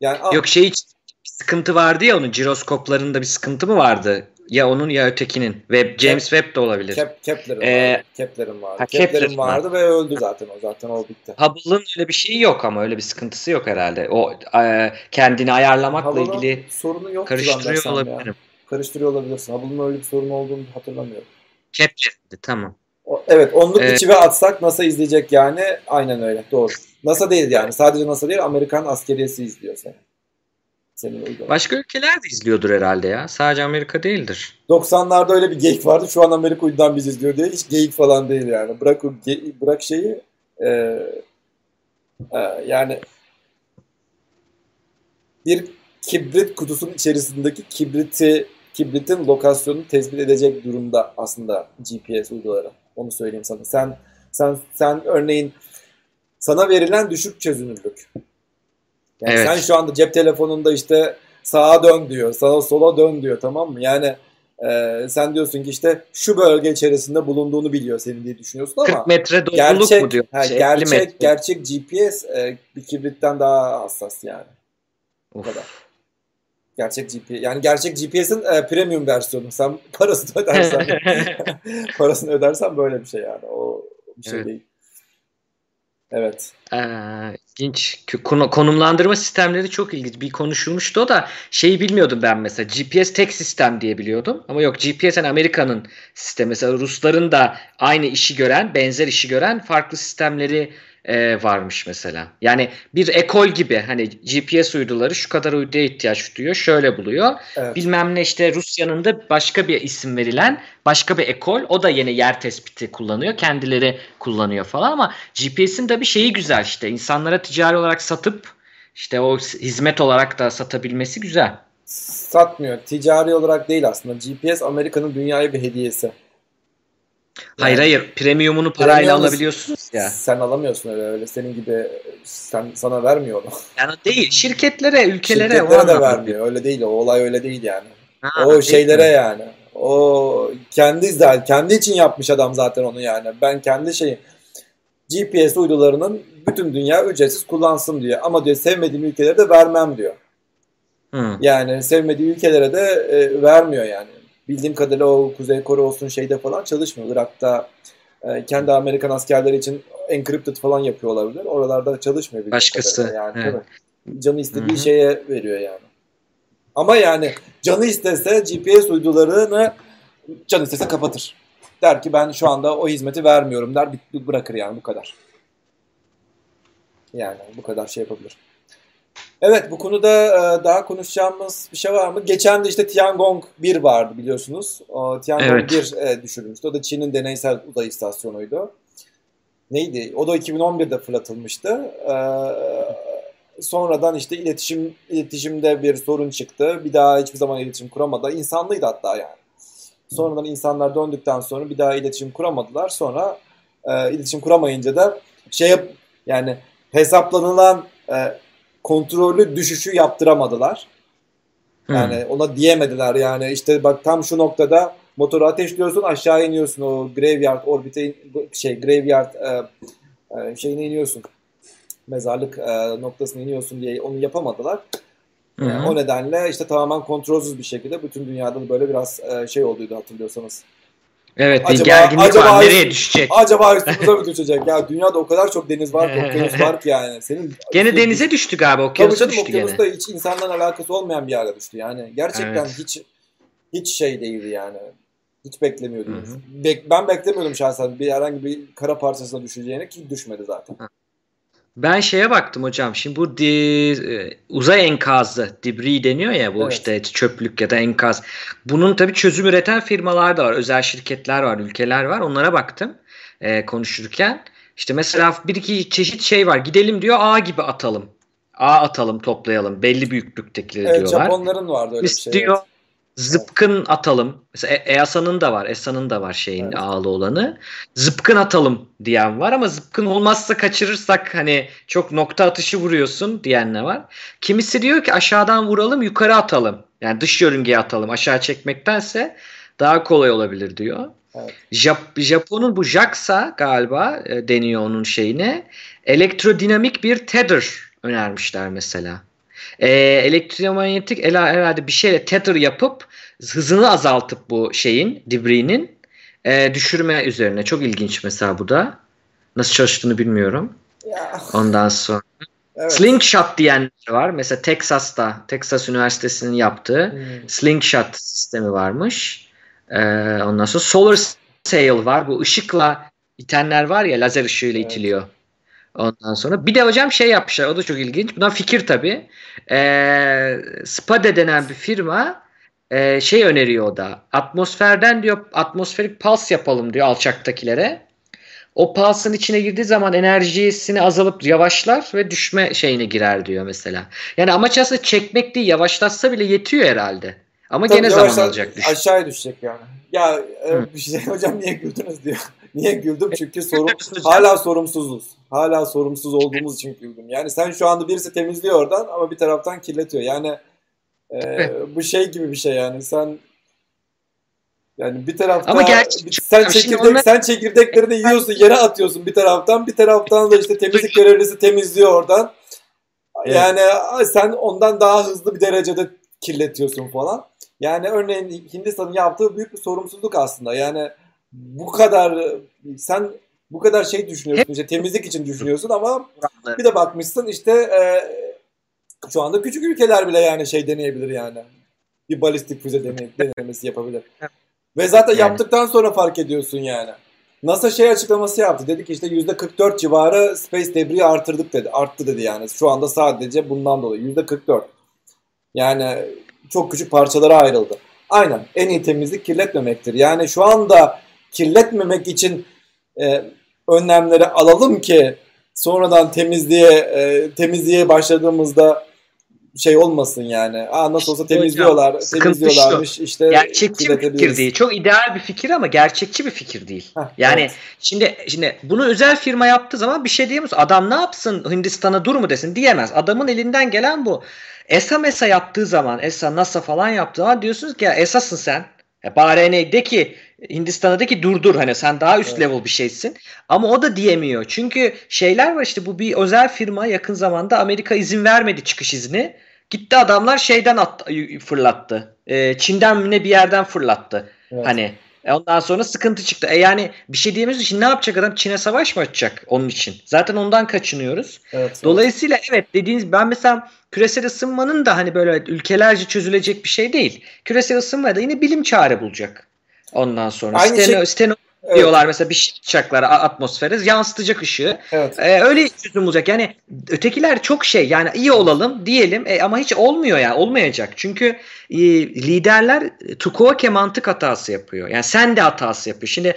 Yani Yok şey hiç sıkıntı vardı ya onun jiroskoplarında bir sıkıntı mı vardı? Ya onun ya ötekinin. Web, James Kep, Webb de olabilir.
Kep, Kepler'in ee, vardı. Kepler'in vardı. Ha, Kepler'in vardı ve öldü zaten o. Zaten o bitti.
Hubble'ın öyle bir şeyi yok ama öyle bir sıkıntısı yok herhalde. O e, kendini ayarlamakla Hubble'ın ilgili
sorunu yok
karıştırıyor olabilirim. Ya.
Karıştırıyor olabilirsin. Hubble'ın öyle bir sorunu olduğunu hatırlamıyorum.
Kepler'di tamam.
O, evet onluk ee, içi ve atsak NASA izleyecek yani. Aynen öyle doğru. NASA değil yani. Sadece NASA değil Amerikan askeriyesi izliyor seni.
Senin. Başka ülkeler de izliyordur herhalde ya. Sadece Amerika değildir.
90'larda öyle bir geyik vardı. Şu an Amerika uydudan biz izliyor diye. Hiç geyik falan değil yani. Bırak o bırak şeyi e, e, yani bir kibrit kutusunun içerisindeki kibriti kibritin lokasyonunu tespit edecek durumda aslında GPS uyduları. Onu söyleyeyim sana. Sen sen sen örneğin sana verilen düşük çözünürlük yani evet. sen şu anda cep telefonunda işte sağa dön diyor, sağa sola dön diyor tamam mı? Yani e, sen diyorsun ki işte şu bölge içerisinde bulunduğunu biliyor senin diye düşünüyorsun ama
40 metre doluluk gerçek, mu diyor?
Ha, şey, gerçek metre. gerçek GPS e, bir kibritten daha hassas yani. O kadar. Gerçek GPS yani gerçek GPS'in e, premium versiyonu. Sen parasını ödersen parasını ödersen böyle bir şey yani. O bir şey evet. değil. Evet.
Ee, ilginç. Konumlandırma sistemleri çok ilginç. Bir konuşulmuştu o da şeyi bilmiyordum ben mesela. GPS tek sistem diye biliyordum. Ama yok GPS yani Amerika'nın sistemi. Mesela Rusların da aynı işi gören, benzer işi gören farklı sistemleri e, varmış mesela. Yani bir ekol gibi hani GPS uyduları şu kadar uyduya ihtiyaç duyuyor. Şöyle buluyor. Evet. Bilmem ne işte Rusya'nın da başka bir isim verilen başka bir ekol. O da yine yer tespiti kullanıyor. Kendileri kullanıyor falan ama GPS'in de bir şeyi güzel işte. insanlara ticari olarak satıp işte o hizmet olarak da satabilmesi güzel.
Satmıyor. Ticari olarak değil aslında. GPS Amerika'nın dünyaya bir hediyesi.
Hayır hayır. Premiumunu parayla Premium, alabiliyorsunuz ya.
Sen alamıyorsun öyle öyle. Senin gibi sen sana vermiyor onu.
Yani değil. Şirketlere, ülkelere.
Şirketlere de vermiyor. Öyle değil. O olay öyle değil yani. Ha, o şeylere mi? yani. O kendi zaten kendi için yapmış adam zaten onu yani. Ben kendi şeyim GPS uydularının bütün dünya ücretsiz kullansın diyor. Ama diyor sevmediğim ülkelere de vermem diyor. Hmm. Yani sevmediği ülkelere de e, vermiyor yani bildiğim kadarıyla o Kuzey Kore olsun şeyde falan çalışmıyor. Irak'ta e, kendi Amerikan askerleri için encrypted falan yapıyor olabilir. Oralarda çalışmıyor.
Başkası.
Yani, evet. Canı istediği Hı-hı. şeye veriyor yani. Ama yani canı istese GPS uydularını canı istese kapatır. Der ki ben şu anda o hizmeti vermiyorum der bırakır yani bu kadar. Yani bu kadar şey yapabilir. Evet bu konuda e, daha konuşacağımız bir şey var mı? Geçen de işte Tiangong 1 vardı biliyorsunuz. O Tiangong evet. 1 e, düşürülmüştü. O da Çin'in deneysel uzay istasyonuydu. Neydi? O da 2011'de fırlatılmıştı. E, sonradan işte iletişim iletişimde bir sorun çıktı. Bir daha hiçbir zaman iletişim kuramadı. İnsanlıydı hatta yani. Sonradan insanlar döndükten sonra bir daha iletişim kuramadılar. Sonra e, iletişim kuramayınca da şey yap yani hesaplanılan e, kontrollü düşüşü yaptıramadılar. Yani hmm. ona diyemediler yani işte bak tam şu noktada motoru ateşliyorsun aşağı iniyorsun o graveyard orbite şey graveyard e, e, şeyine iniyorsun mezarlık e, noktasına iniyorsun diye onu yapamadılar. Yani o nedenle işte tamamen kontrolsüz bir şekilde bütün dünyada böyle biraz e, şey olduydu hatırlıyorsanız.
Evet acaba, gerginlik acaba var. Nereye düşecek?
Acaba üstümüze mi düşecek? Ya dünyada o kadar çok deniz var ki, okyanus var ki yani. Senin
gene denize düştü galiba. Okyanusa
Tabii
düştü
okyanusta gene. hiç insanla alakası olmayan bir yere düştü. Yani gerçekten evet. hiç hiç şey değildi yani. Hiç beklemiyordum. Hı hı. Bek, ben beklemiyordum şahsen bir herhangi bir kara parçasına düşeceğini ki düşmedi zaten.
Ben şeye baktım hocam. Şimdi bu di, e, uzay enkazı, debris deniyor ya bu evet. işte çöplük ya da enkaz. Bunun tabii çözüm üreten firmalar da var. Özel şirketler var, ülkeler var. Onlara baktım e, konuşurken. İşte mesela bir iki çeşit şey var. Gidelim diyor A gibi atalım. A atalım toplayalım. Belli büyüklüktekileri evet, diyorlar.
Japonların vardı öyle
Biz bir şey. diyor evet. Zıpkın atalım. Mesela e- EASA'nın da var. ESA'nın da var şeyin evet. ağlı olanı. Zıpkın atalım diyen var ama zıpkın olmazsa kaçırırsak hani çok nokta atışı vuruyorsun diyenler var. Kimisi diyor ki aşağıdan vuralım yukarı atalım. Yani dış yörüngeye atalım aşağı çekmektense daha kolay olabilir diyor. Evet. Jap Japon'un bu JAXA galiba e, deniyor onun şeyine. Elektrodinamik bir tether önermişler mesela. E, elektromanyetik herhalde bir şeyle tether yapıp hızını azaltıp bu şeyin debris'inin e, düşürme üzerine. Çok ilginç mesela bu da. Nasıl çalıştığını bilmiyorum. Ya. Ondan sonra. Evet. Slingshot diyenler var. Mesela Texas'ta, Texas Üniversitesi'nin yaptığı hmm. Slingshot sistemi varmış. Ee, ondan sonra solar sail var. Bu ışıkla itenler var ya lazer ışığıyla evet. itiliyor. Ondan sonra bir de hocam şey yapmışlar o da çok ilginç. Bundan fikir tabii. Ee, Spade denen bir firma e, şey öneriyor o da. Atmosferden diyor atmosferik pals yapalım diyor alçaktakilere. O pulse'ın içine girdiği zaman enerjisini azalıp yavaşlar ve düşme şeyine girer diyor mesela. Yani amaç aslında çekmek değil yavaşlatsa bile yetiyor herhalde. Ama Tabii gene zaman alacak
düşün. Aşağıya düşecek yani. Ya e, bir şey hocam niye güldünüz diyor. niye güldüm? Çünkü sorum hala sorumsuzuz. Hala sorumsuz olduğumuz için güldüm. Yani sen şu anda birisi temizliyor oradan ama bir taraftan kirletiyor. Yani e, bu şey gibi bir şey yani. Sen yani bir tarafta Ama gerçi, sen çekirdek onlar... sen çekirdeklerini yiyorsun, yere atıyorsun bir taraftan. Bir taraftan da işte temizlik görevlisi temizliyor oradan. Yani sen ondan daha hızlı bir derecede kirletiyorsun falan. Yani örneğin Hindistan'ın yaptığı büyük bir sorumsuzluk aslında. Yani bu kadar sen bu kadar şey düşünüyorsun işte temizlik için düşünüyorsun ama bir de bakmışsın işte e, şu anda küçük ülkeler bile yani şey deneyebilir yani. Bir balistik füze denemesi yapabilir. Ve zaten yani. yaptıktan sonra fark ediyorsun yani. NASA şey açıklaması yaptı. Dedi ki işte %44 civarı space debris artırdık dedi. Arttı dedi yani. Şu anda sadece bundan dolayı %44. Yani çok küçük parçalara ayrıldı. Aynen en iyi temizlik kirletmemektir. Yani şu anda kirletmemek için e, önlemleri alalım ki sonradan temizliğe e, temizliğe başladığımızda şey olmasın yani. Aa nasıl olsa temizliyorlar, Hocam, temizliyorlarmış şu. işte.
Gerçekçi bir fikir değil. Çok ideal bir fikir ama gerçekçi bir fikir değil. Heh, yani evet. şimdi şimdi bunu özel firma yaptığı zaman bir şey diyemez. Adam ne yapsın Hindistan'a dur mu desin diyemez. Adamın elinden gelen bu. ESA MESA yaptığı zaman ESA NASA falan yaptığı zaman diyorsunuz ki ya ESA'sın sen. Ya bari ne de ki Hindistan'a de ki dur dur hani sen daha üst evet. level bir şeysin. Ama o da diyemiyor. Çünkü şeyler var işte bu bir özel firma yakın zamanda Amerika izin vermedi çıkış izni. Gitti adamlar şeyden at, fırlattı. Ee, Çin'den ne bir yerden fırlattı. Evet. Hani e ondan sonra sıkıntı çıktı. E yani bir şey diyemiyoruz için ne yapacak adam? Çin'e savaş mı açacak onun için? Zaten ondan kaçınıyoruz. Evet, Dolayısıyla evet. evet dediğiniz ben mesela küresel ısınmanın da hani böyle ülkelerce çözülecek bir şey değil. Küresel ısınma da yine bilim çare bulacak. Ondan sonra Aynı steno, şey... steno Evet. diyorlar mesela bir şey atacaklar atmosfere yansıtacak ışığı. Evet. Ee, öyle çözüm olacak. Yani ötekiler çok şey yani iyi olalım diyelim e, ama hiç olmuyor yani olmayacak. Çünkü e, liderler Tukoke mantık hatası yapıyor. Yani sen de hatası yapıyor. Şimdi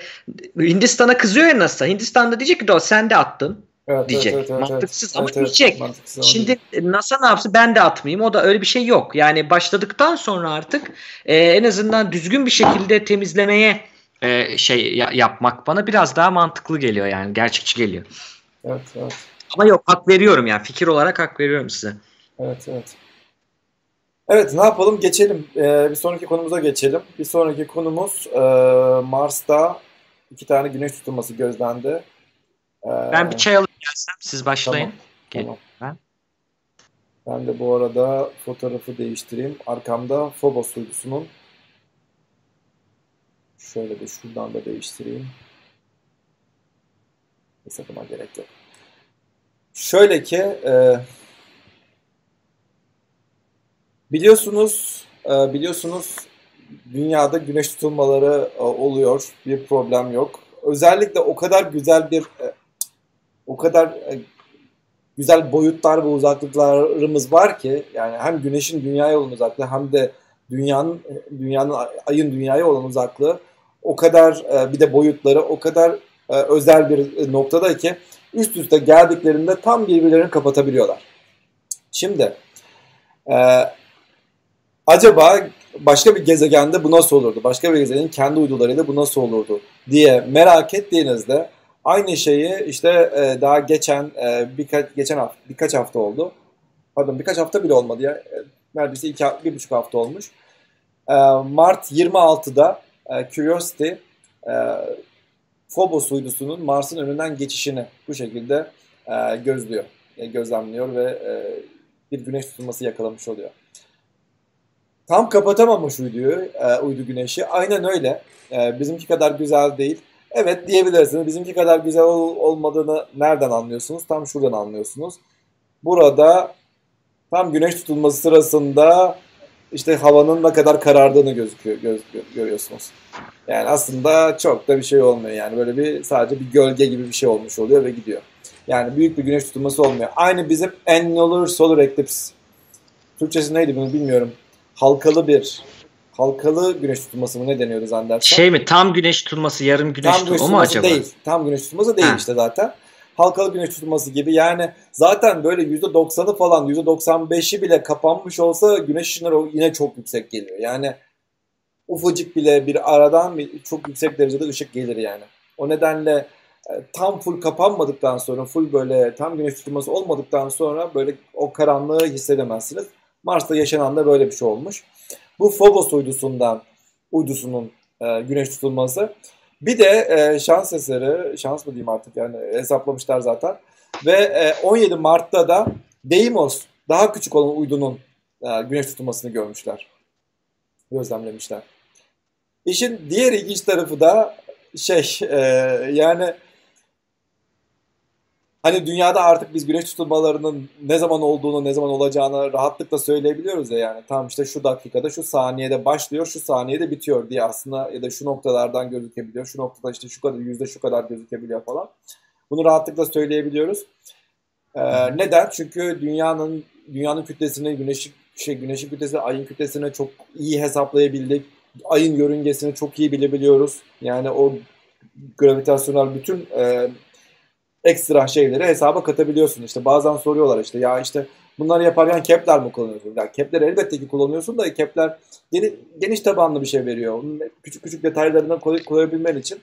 Hindistan'a kızıyor ya NASA. Hindistan'da diyecek ki sen de attın. Evet, diyecek. Evet, evet, mantıksız evet, ama evet, diyecek. Mantıksız Şimdi NASA ne yapsın ben de atmayayım. O da öyle bir şey yok. Yani başladıktan sonra artık e, en azından düzgün bir şekilde temizlemeye e, şey ya, yapmak bana biraz daha mantıklı geliyor yani gerçekçi geliyor.
Evet, evet.
Ama yok hak veriyorum yani fikir olarak hak veriyorum size.
Evet, evet. Evet ne yapalım geçelim. Ee, bir sonraki konumuza geçelim. Bir sonraki konumuz e, Mars'ta iki tane güneş tutulması gözlendi.
Ee, ben bir çay alıp gelsem siz başlayın.
Tamam, tamam. Ben. ben de bu arada fotoğrafı değiştireyim. Arkamda Phobos uydusunun Şöyle de şuradan da değiştireyim. Hesabıma gerek yok. Şöyle ki e, biliyorsunuz e, biliyorsunuz dünyada güneş tutulmaları e, oluyor. Bir problem yok. Özellikle o kadar güzel bir e, o kadar e, güzel boyutlar ve uzaklıklarımız var ki yani hem güneşin dünyaya olan uzaklığı hem de dünyanın dünyanın ayın dünyaya olan uzaklığı o kadar bir de boyutları o kadar özel bir noktada ki üst üste geldiklerinde tam birbirlerini kapatabiliyorlar. Şimdi acaba başka bir gezegende bu nasıl olurdu? Başka bir gezegenin kendi uydularıyla bu nasıl olurdu diye merak ettiğinizde aynı şeyi işte e, daha geçen e, birkaç geçen hafta birkaç hafta oldu. Pardon birkaç hafta bile olmadı ya. E, neredeyse iki, bir buçuk hafta olmuş. E, Mart 26'da e, Curiosity e, Phobos uydusunun Mars'ın önünden geçişini bu şekilde e, gözlüyor, e, gözlemliyor ve e, bir güneş tutulması yakalamış oluyor. Tam kapatamamış uyduyu, e, uydu güneşi. Aynen öyle. E, bizimki kadar güzel değil. Evet diyebilirsiniz. Bizimki kadar güzel ol, olmadığını nereden anlıyorsunuz? Tam şuradan anlıyorsunuz. Burada tam güneş tutulması sırasında işte havanın ne kadar karardığını gözüküyor, göz, görüyorsunuz. Yani aslında çok da bir şey olmuyor yani böyle bir sadece bir gölge gibi bir şey olmuş oluyor ve gidiyor. Yani büyük bir güneş tutulması olmuyor. Aynı bizim annular solar eclipse. Türkçesi neydi bunu bilmiyorum halkalı bir halkalı güneş tutulması mı ne deniyordu zannedersem.
Şey mi tam güneş tutulması yarım güneş,
tam güneş tutulması mu acaba? Değil. Tam güneş tutulması değil ha. işte zaten. Halkalı güneş tutulması gibi yani zaten böyle %90'ı falan %95'i bile kapanmış olsa güneş ışınları yine çok yüksek geliyor. Yani ufacık bile bir aradan çok yüksek derecede ışık gelir yani. O nedenle e, tam full kapanmadıktan sonra full böyle tam güneş tutulması olmadıktan sonra böyle o karanlığı hissedemezsiniz. Mars'ta yaşanan da böyle bir şey olmuş. Bu Phobos uydusundan uydusunun e, güneş tutulması. Bir de e, şans eseri, şans mı diyeyim artık yani hesaplamışlar zaten. Ve e, 17 Mart'ta da Deimos daha küçük olan uydunun e, güneş tutulmasını görmüşler. Gözlemlemişler. İşin diğer ilginç tarafı da şey e, yani hani dünyada artık biz güneş tutulmalarının ne zaman olduğunu, ne zaman olacağını rahatlıkla söyleyebiliyoruz ya yani. Tam işte şu dakikada, şu saniyede başlıyor, şu saniyede bitiyor diye aslında ya da şu noktalardan gözükebiliyor. Şu noktada işte şu kadar, yüzde şu kadar gözükebiliyor falan. Bunu rahatlıkla söyleyebiliyoruz. Ee, neden? Çünkü dünyanın dünyanın kütlesini, güneşin şey güneşin kütlesini, ayın kütlesini çok iyi hesaplayabildik. Ayın yörüngesini çok iyi bilebiliyoruz. Yani o gravitasyonel bütün e, ekstra şeyleri hesaba katabiliyorsun. İşte bazen soruyorlar işte ya işte bunları yaparken Kepler mi kullanıyorsun? Yani Kepler elbette ki kullanıyorsun da Kepler geniş, geniş tabanlı bir şey veriyor. Onun küçük küçük detaylarını koy, koyabilmen için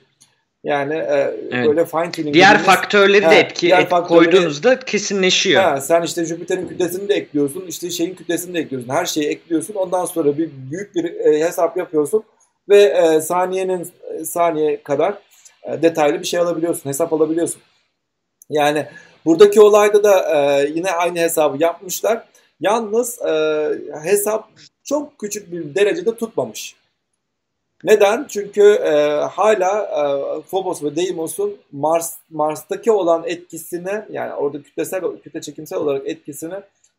yani e, evet. böyle fine tuning.
Diğer dediğimiz, faktörleri de etki diğer et, koyduğunuzda kesinleşiyor.
He, sen işte Jüpiter'in kütlesini de ekliyorsun, işte şeyin kütlesini de ekliyorsun. Her şeyi ekliyorsun. Ondan sonra bir büyük bir e, hesap yapıyorsun ve e, saniyenin e, saniye kadar e, detaylı bir şey alabiliyorsun, hesap alabiliyorsun. Yani buradaki olayda da e, yine aynı hesabı yapmışlar. Yalnız e, hesap çok küçük bir derecede tutmamış. Neden? Çünkü e, hala e, Phobos ve Deimos'un Mars Mars'taki olan etkisini yani orada kütlesel kütle çekimsel olarak etkisini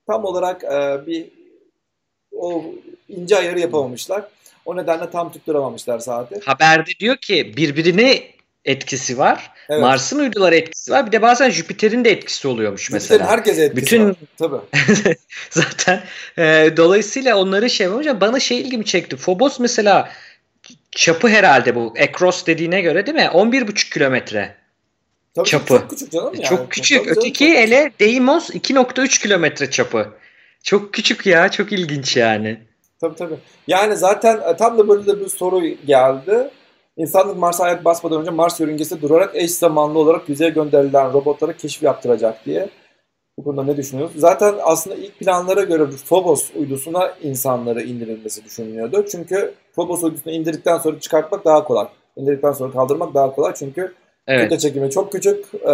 tam olarak e, bir o ince ayarı yapamamışlar. O nedenle tam tutturamamışlar saati.
Haberde diyor ki birbirine etkisi var. Evet. Mars'ın uyduları etkisi var. Bir de bazen Jüpiter'in de etkisi oluyormuş Jüpiter'in mesela.
Jüpiter'in herkese etkisi Bütün... var. Tabii.
Zaten e, dolayısıyla onları şey yapınca bana şey ilgimi çekti. Phobos mesela çapı herhalde bu. Ekros dediğine göre değil mi? 11,5 kilometre.
Tabii çapı. Çok küçük canım yani.
Çok küçük. Tabii Öteki canım, ele Deimos 2.3 kilometre çapı. Çok küçük ya. Çok ilginç yani.
Tabii tabii. Yani zaten e, tam da böyle de bir soru geldi. İnsanlık Mars'a ayak basmadan önce Mars yörüngesinde durarak eş zamanlı olarak yüzeye gönderilen robotlara keşif yaptıracak diye. Bu konuda ne düşünüyorsunuz? Zaten aslında ilk planlara göre Phobos uydusuna insanları indirilmesi düşünülüyordu. Çünkü Phobos uydusunu indirdikten sonra çıkartmak daha kolay. İndirdikten sonra kaldırmak daha kolay. Çünkü evet. kütle çekimi çok küçük. Ee,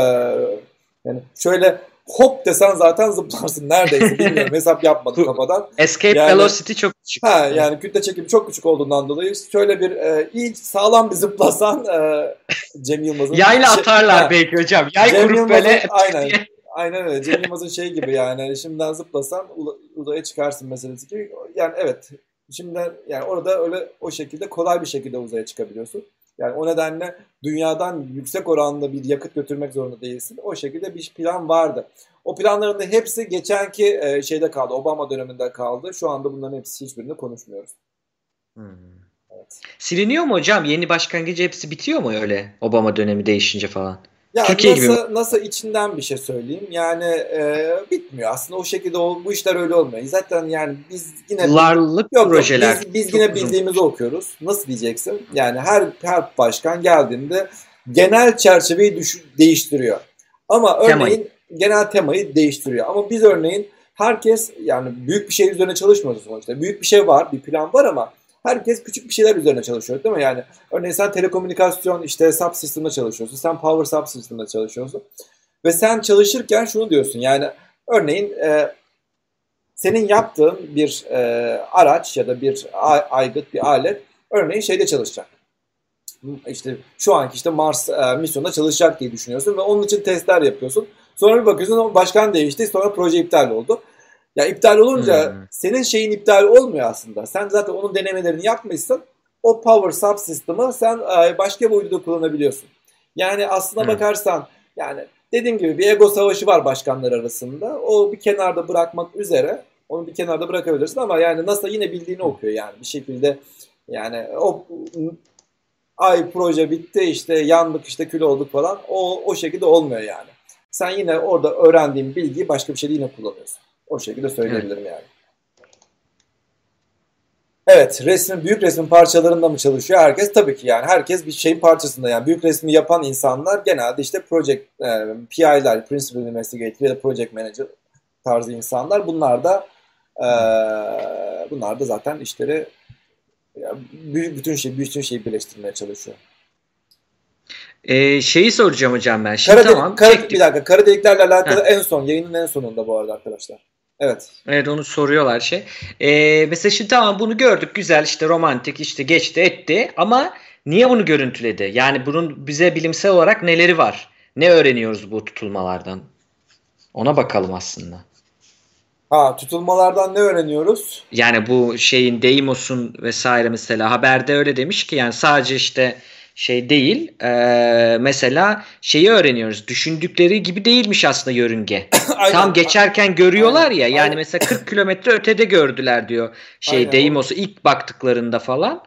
yani şöyle hop desen zaten zıplarsın neredeyse bilmiyorum hesap yapmadım kafadan.
Escape yani, velocity çok küçük.
Ha, yani kütle çekimi çok küçük olduğundan dolayı şöyle bir e, iyi sağlam bir zıplasan e, Cem Yılmaz'ın
Yayla şey, atarlar ha, belki hocam. Yay Cem kurup böyle
aynen. Aynen öyle. Cem Yılmaz'ın şey gibi yani şimdiden zıplasan uzaya çıkarsın meselesi gibi. Yani evet Şimdi yani orada öyle o şekilde kolay bir şekilde uzaya çıkabiliyorsun. Yani o nedenle dünyadan yüksek oranda bir yakıt götürmek zorunda değilsin. O şekilde bir plan vardı. O planların da hepsi geçenki e, şeyde kaldı. Obama döneminde kaldı. Şu anda bunların hepsi hiçbirini konuşmuyoruz.
Hmm. Evet. Siliniyor mu hocam? Yeni başkan gece hepsi bitiyor mu öyle Obama dönemi değişince falan?
Ya Türkiye NASA, gibi NASA içinden bir şey söyleyeyim. Yani e, bitmiyor. Aslında o şekilde ol, bu işler öyle olmuyor. Zaten yani biz yine
yıllarlık yok, projeler.
Biz, biz yine bildiğimizi okuyoruz. Nasıl diyeceksin? Yani her her başkan geldiğinde genel çerçeveyi düş, değiştiriyor. Ama örneğin temayı. genel temayı değiştiriyor. Ama biz örneğin herkes yani büyük bir şey üzerine çalışmıyoruz sonuçta. Büyük bir şey var, bir plan var ama herkes küçük bir şeyler üzerine çalışıyor değil mi? Yani örneğin sen telekomünikasyon işte subsystem'da çalışıyorsun. Sen power subsystem'da çalışıyorsun. Ve sen çalışırken şunu diyorsun yani örneğin e, senin yaptığın bir e, araç ya da bir aygıt, bir alet örneğin şeyde çalışacak. İşte şu anki işte Mars e, misyonunda çalışacak diye düşünüyorsun ve onun için testler yapıyorsun. Sonra bir bakıyorsun başkan değişti sonra proje iptal oldu. Ya iptal olunca hmm. senin şeyin iptal olmuyor aslında. Sen zaten onun denemelerini yapmışsın. O power subsystem'ı sen e, başka bir uyduda kullanabiliyorsun. Yani aslına hmm. bakarsan yani dediğim gibi bir ego savaşı var başkanlar arasında. O bir kenarda bırakmak üzere onu bir kenarda bırakabilirsin ama yani NASA yine bildiğini okuyor yani bir şekilde yani o ay proje bitti işte yandık işte kül olduk falan o, o şekilde olmuyor yani. Sen yine orada öğrendiğin bilgiyi başka bir şeyde yine kullanıyorsun. O şekilde söyleyebilirim evet. yani. Evet, resmin büyük resmin parçalarında mı çalışıyor herkes? Tabii ki yani herkes bir şeyin parçasında yani büyük resmi yapan insanlar genelde işte project e, PI'ler, Principal Investigator ya da Project Manager tarzı insanlar. Bunlar da e, bunlar da zaten işleri yani bütün şey bütün şeyi birleştirmeye çalışıyor.
Ee, şeyi soracağım hocam ben. Şimdi
kara tamam. Kara, bir dakika. Kara deliklerle alakalı ha. en son yayının en sonunda bu arada arkadaşlar. Evet.
Evet onu soruyorlar şey. Ee, mesela şimdi tamam bunu gördük güzel işte romantik işte geçti etti ama niye bunu görüntüledi? Yani bunun bize bilimsel olarak neleri var? Ne öğreniyoruz bu tutulmalardan? Ona bakalım aslında.
Ha tutulmalardan ne öğreniyoruz?
Yani bu şeyin Deimos'un vesaire mesela haberde öyle demiş ki yani sadece işte şey değil. E, mesela şeyi öğreniyoruz. Düşündükleri gibi değilmiş aslında yörünge. Tam geçerken görüyorlar Aynen. ya. Yani Aynen. mesela 40 kilometre ötede gördüler diyor. Şey Aynen. Deimos'u ilk baktıklarında falan.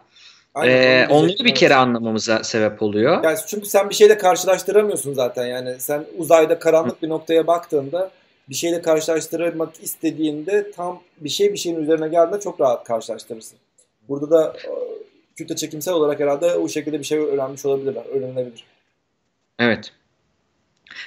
Aynen, ee, onları bir kere anlamamıza sebep oluyor.
Yani çünkü sen bir şeyle karşılaştıramıyorsun zaten. Yani sen uzayda karanlık bir noktaya baktığında bir şeyle karşılaştırmak istediğinde tam bir şey bir şeyin üzerine geldiğinde çok rahat karşılaştırırsın. Burada da kütle çekimsel olarak herhalde o şekilde bir şey öğrenmiş olabilirler, öğrenilebilir.
Evet.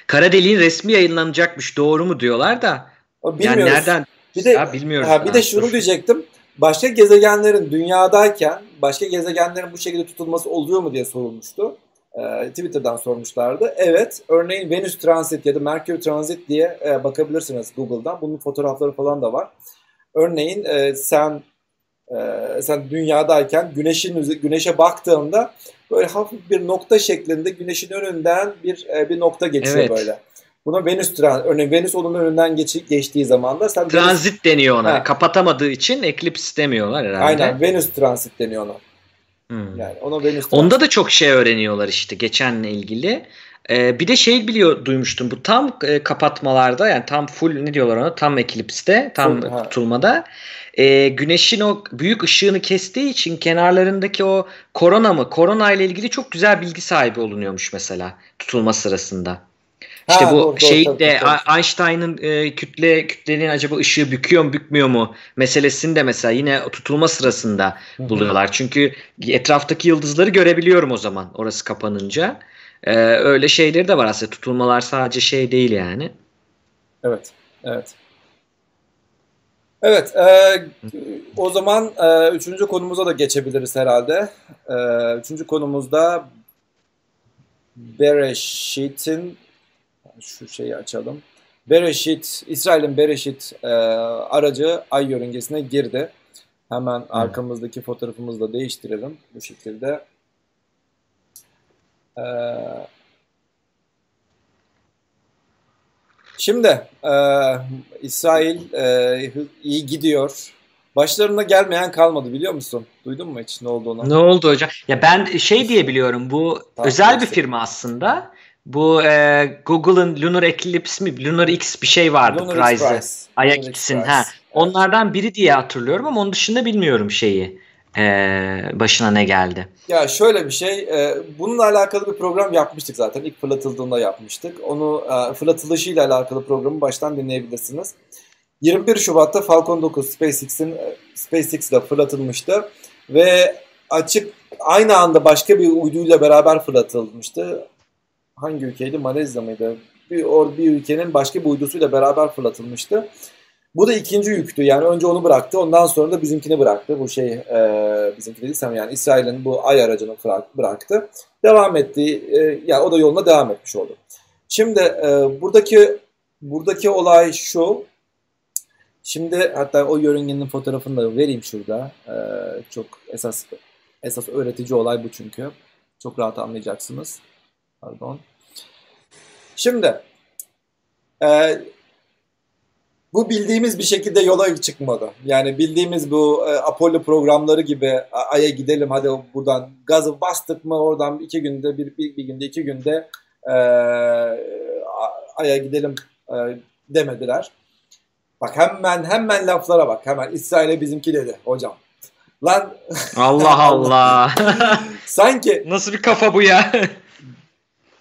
Kara deliğin resmi yayınlanacakmış doğru mu diyorlar da.
Bilmiyoruz. Yani nereden? Bir de, ya bilmiyoruz. Ha, bir de şunu diyecektim. Başka gezegenlerin dünyadayken başka gezegenlerin bu şekilde tutulması oluyor mu diye sorulmuştu. Ee, Twitter'dan sormuşlardı. Evet. Örneğin Venüs Transit ya da Merkür Transit diye e, bakabilirsiniz Google'dan. Bunun fotoğrafları falan da var. Örneğin e, sen ee, sen dünyadayken güneşin güneşe baktığında böyle hafif bir nokta şeklinde güneşin önünden bir e, bir nokta geçiyor evet. böyle. Buna Venüs örneğin Venüs onun önünden geç, geçtiği zaman da sen
transit Venüs, deniyor ona. Ha. Kapatamadığı için eklips demiyorlar herhalde.
Aynen Venüs transit deniyor ona. Hmm.
Yani ona Venüs transit. Onda da çok şey öğreniyorlar işte geçenle ilgili. Ee, bir de şey biliyor duymuştum bu tam e, kapatmalarda yani tam full ne diyorlar ona tam eklipste tam full, tutulmada e, güneşin o büyük ışığını kestiği için kenarlarındaki o korona mı korona ile ilgili çok güzel bilgi sahibi olunuyormuş mesela tutulma sırasında. İşte ha, bu doğru, şey doğru, de Einstein'ın e, kütle kütlenin acaba ışığı büküyor mu bükmüyor mu meselesini de mesela yine tutulma sırasında buluyorlar. Çünkü etraftaki yıldızları görebiliyorum o zaman orası kapanınca. Ee, öyle şeyleri de var aslında. Tutulmalar sadece şey değil yani.
Evet. Evet. Evet. E, o zaman e, üçüncü konumuza da geçebiliriz herhalde. E, üçüncü konumuzda Bereshit'in şu şeyi açalım. Bereshit, İsrail'in Bereshit e, aracı ay yörüngesine girdi. Hemen arkamızdaki fotoğrafımızı da değiştirelim bu şekilde. Ee, şimdi e, İsrail e, iyi gidiyor. Başlarına gelmeyen kalmadı biliyor musun? Duydun mu hiç ne olduğunu?
Ne oldu hocam? Ya ben şey diye biliyorum bu tamam, özel bir firma aslında. Bu e, Google'ın Lunar Eclipse mi? Lunar X bir şey vardı Lunar Prize'ı. Ay'a gitsin. Ha. Evet. Onlardan biri diye hatırlıyorum ama onun dışında bilmiyorum şeyi. E, başına ne geldi?
Ya şöyle bir şey. E, bununla alakalı bir program yapmıştık zaten. İlk fırlatıldığında yapmıştık. Onu e, fırlatılışıyla alakalı programı baştan dinleyebilirsiniz. 21 Şubat'ta Falcon 9 SpaceX'in e, SpaceX ile fırlatılmıştı ve açık aynı anda başka bir uyduyla beraber fırlatılmıştı. Hangi ülkeydi? Malezya mıydı? Bir, or, bir ülkenin başka bir uydusuyla beraber fırlatılmıştı. Bu da ikinci yüktü. Yani önce onu bıraktı. Ondan sonra da bizimkini bıraktı. Bu şey e, bizimki dediysem yani İsrail'in bu ay aracını bıraktı. Devam etti. E, yani o da yoluna devam etmiş oldu. Şimdi e, buradaki buradaki olay şu. Şimdi hatta o yörüngenin fotoğrafını da vereyim şurada. Ee, çok esas esas öğretici olay bu çünkü. Çok rahat anlayacaksınız. Pardon. Şimdi e, bu bildiğimiz bir şekilde yola çıkmadı. Yani bildiğimiz bu e, Apollo programları gibi Ay'a gidelim hadi buradan gazı bastık mı oradan iki günde bir, bir, bir günde iki günde e, Ay'a gidelim e, demediler. Bak hemen hemen laflara bak. Hemen İsrail'e bizimki dedi hocam. Lan
Allah Allah.
Sanki
nasıl bir kafa bu ya?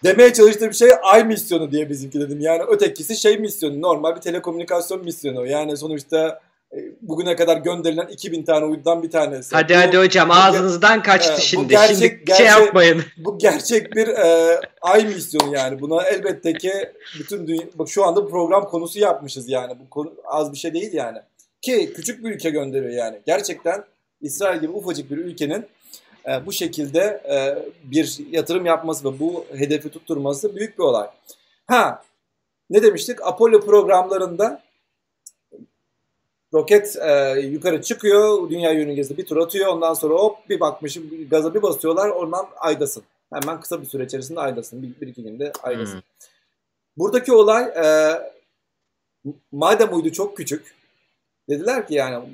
Demeye çalıştığım şey ay misyonu diye bizimki dedim. Yani ötekisi şey misyonu. Normal bir telekomünikasyon misyonu. Yani sonuçta e, bugüne kadar gönderilen 2000 tane uydudan bir tanesi.
Hadi bu, hadi hocam bu, ağzınızdan kaçtı e, şimdi. Gerçek, şimdi gerçek, şey yapmayın.
Bu gerçek bir e, ay misyonu yani. Buna elbette ki bütün dünya, bak şu anda program konusu yapmışız yani. Bu konu az bir şey değil yani. Ki küçük bir ülke gönderiyor yani. Gerçekten İsrail gibi ufacık bir ülkenin e, bu şekilde e, bir yatırım yapması ve bu hedefi tutturması büyük bir olay. Ha ne demiştik? Apollo programlarında Roket e, yukarı çıkıyor, dünya yörüngesinde bir tur atıyor. Ondan sonra hop bir bakmışım gaza bir basıyorlar, oradan aydasın. Hemen kısa bir süre içerisinde aydasın. Bir, bir iki günde aydasın. Hmm. Buradaki olay e, madem uydu çok küçük, dediler ki yani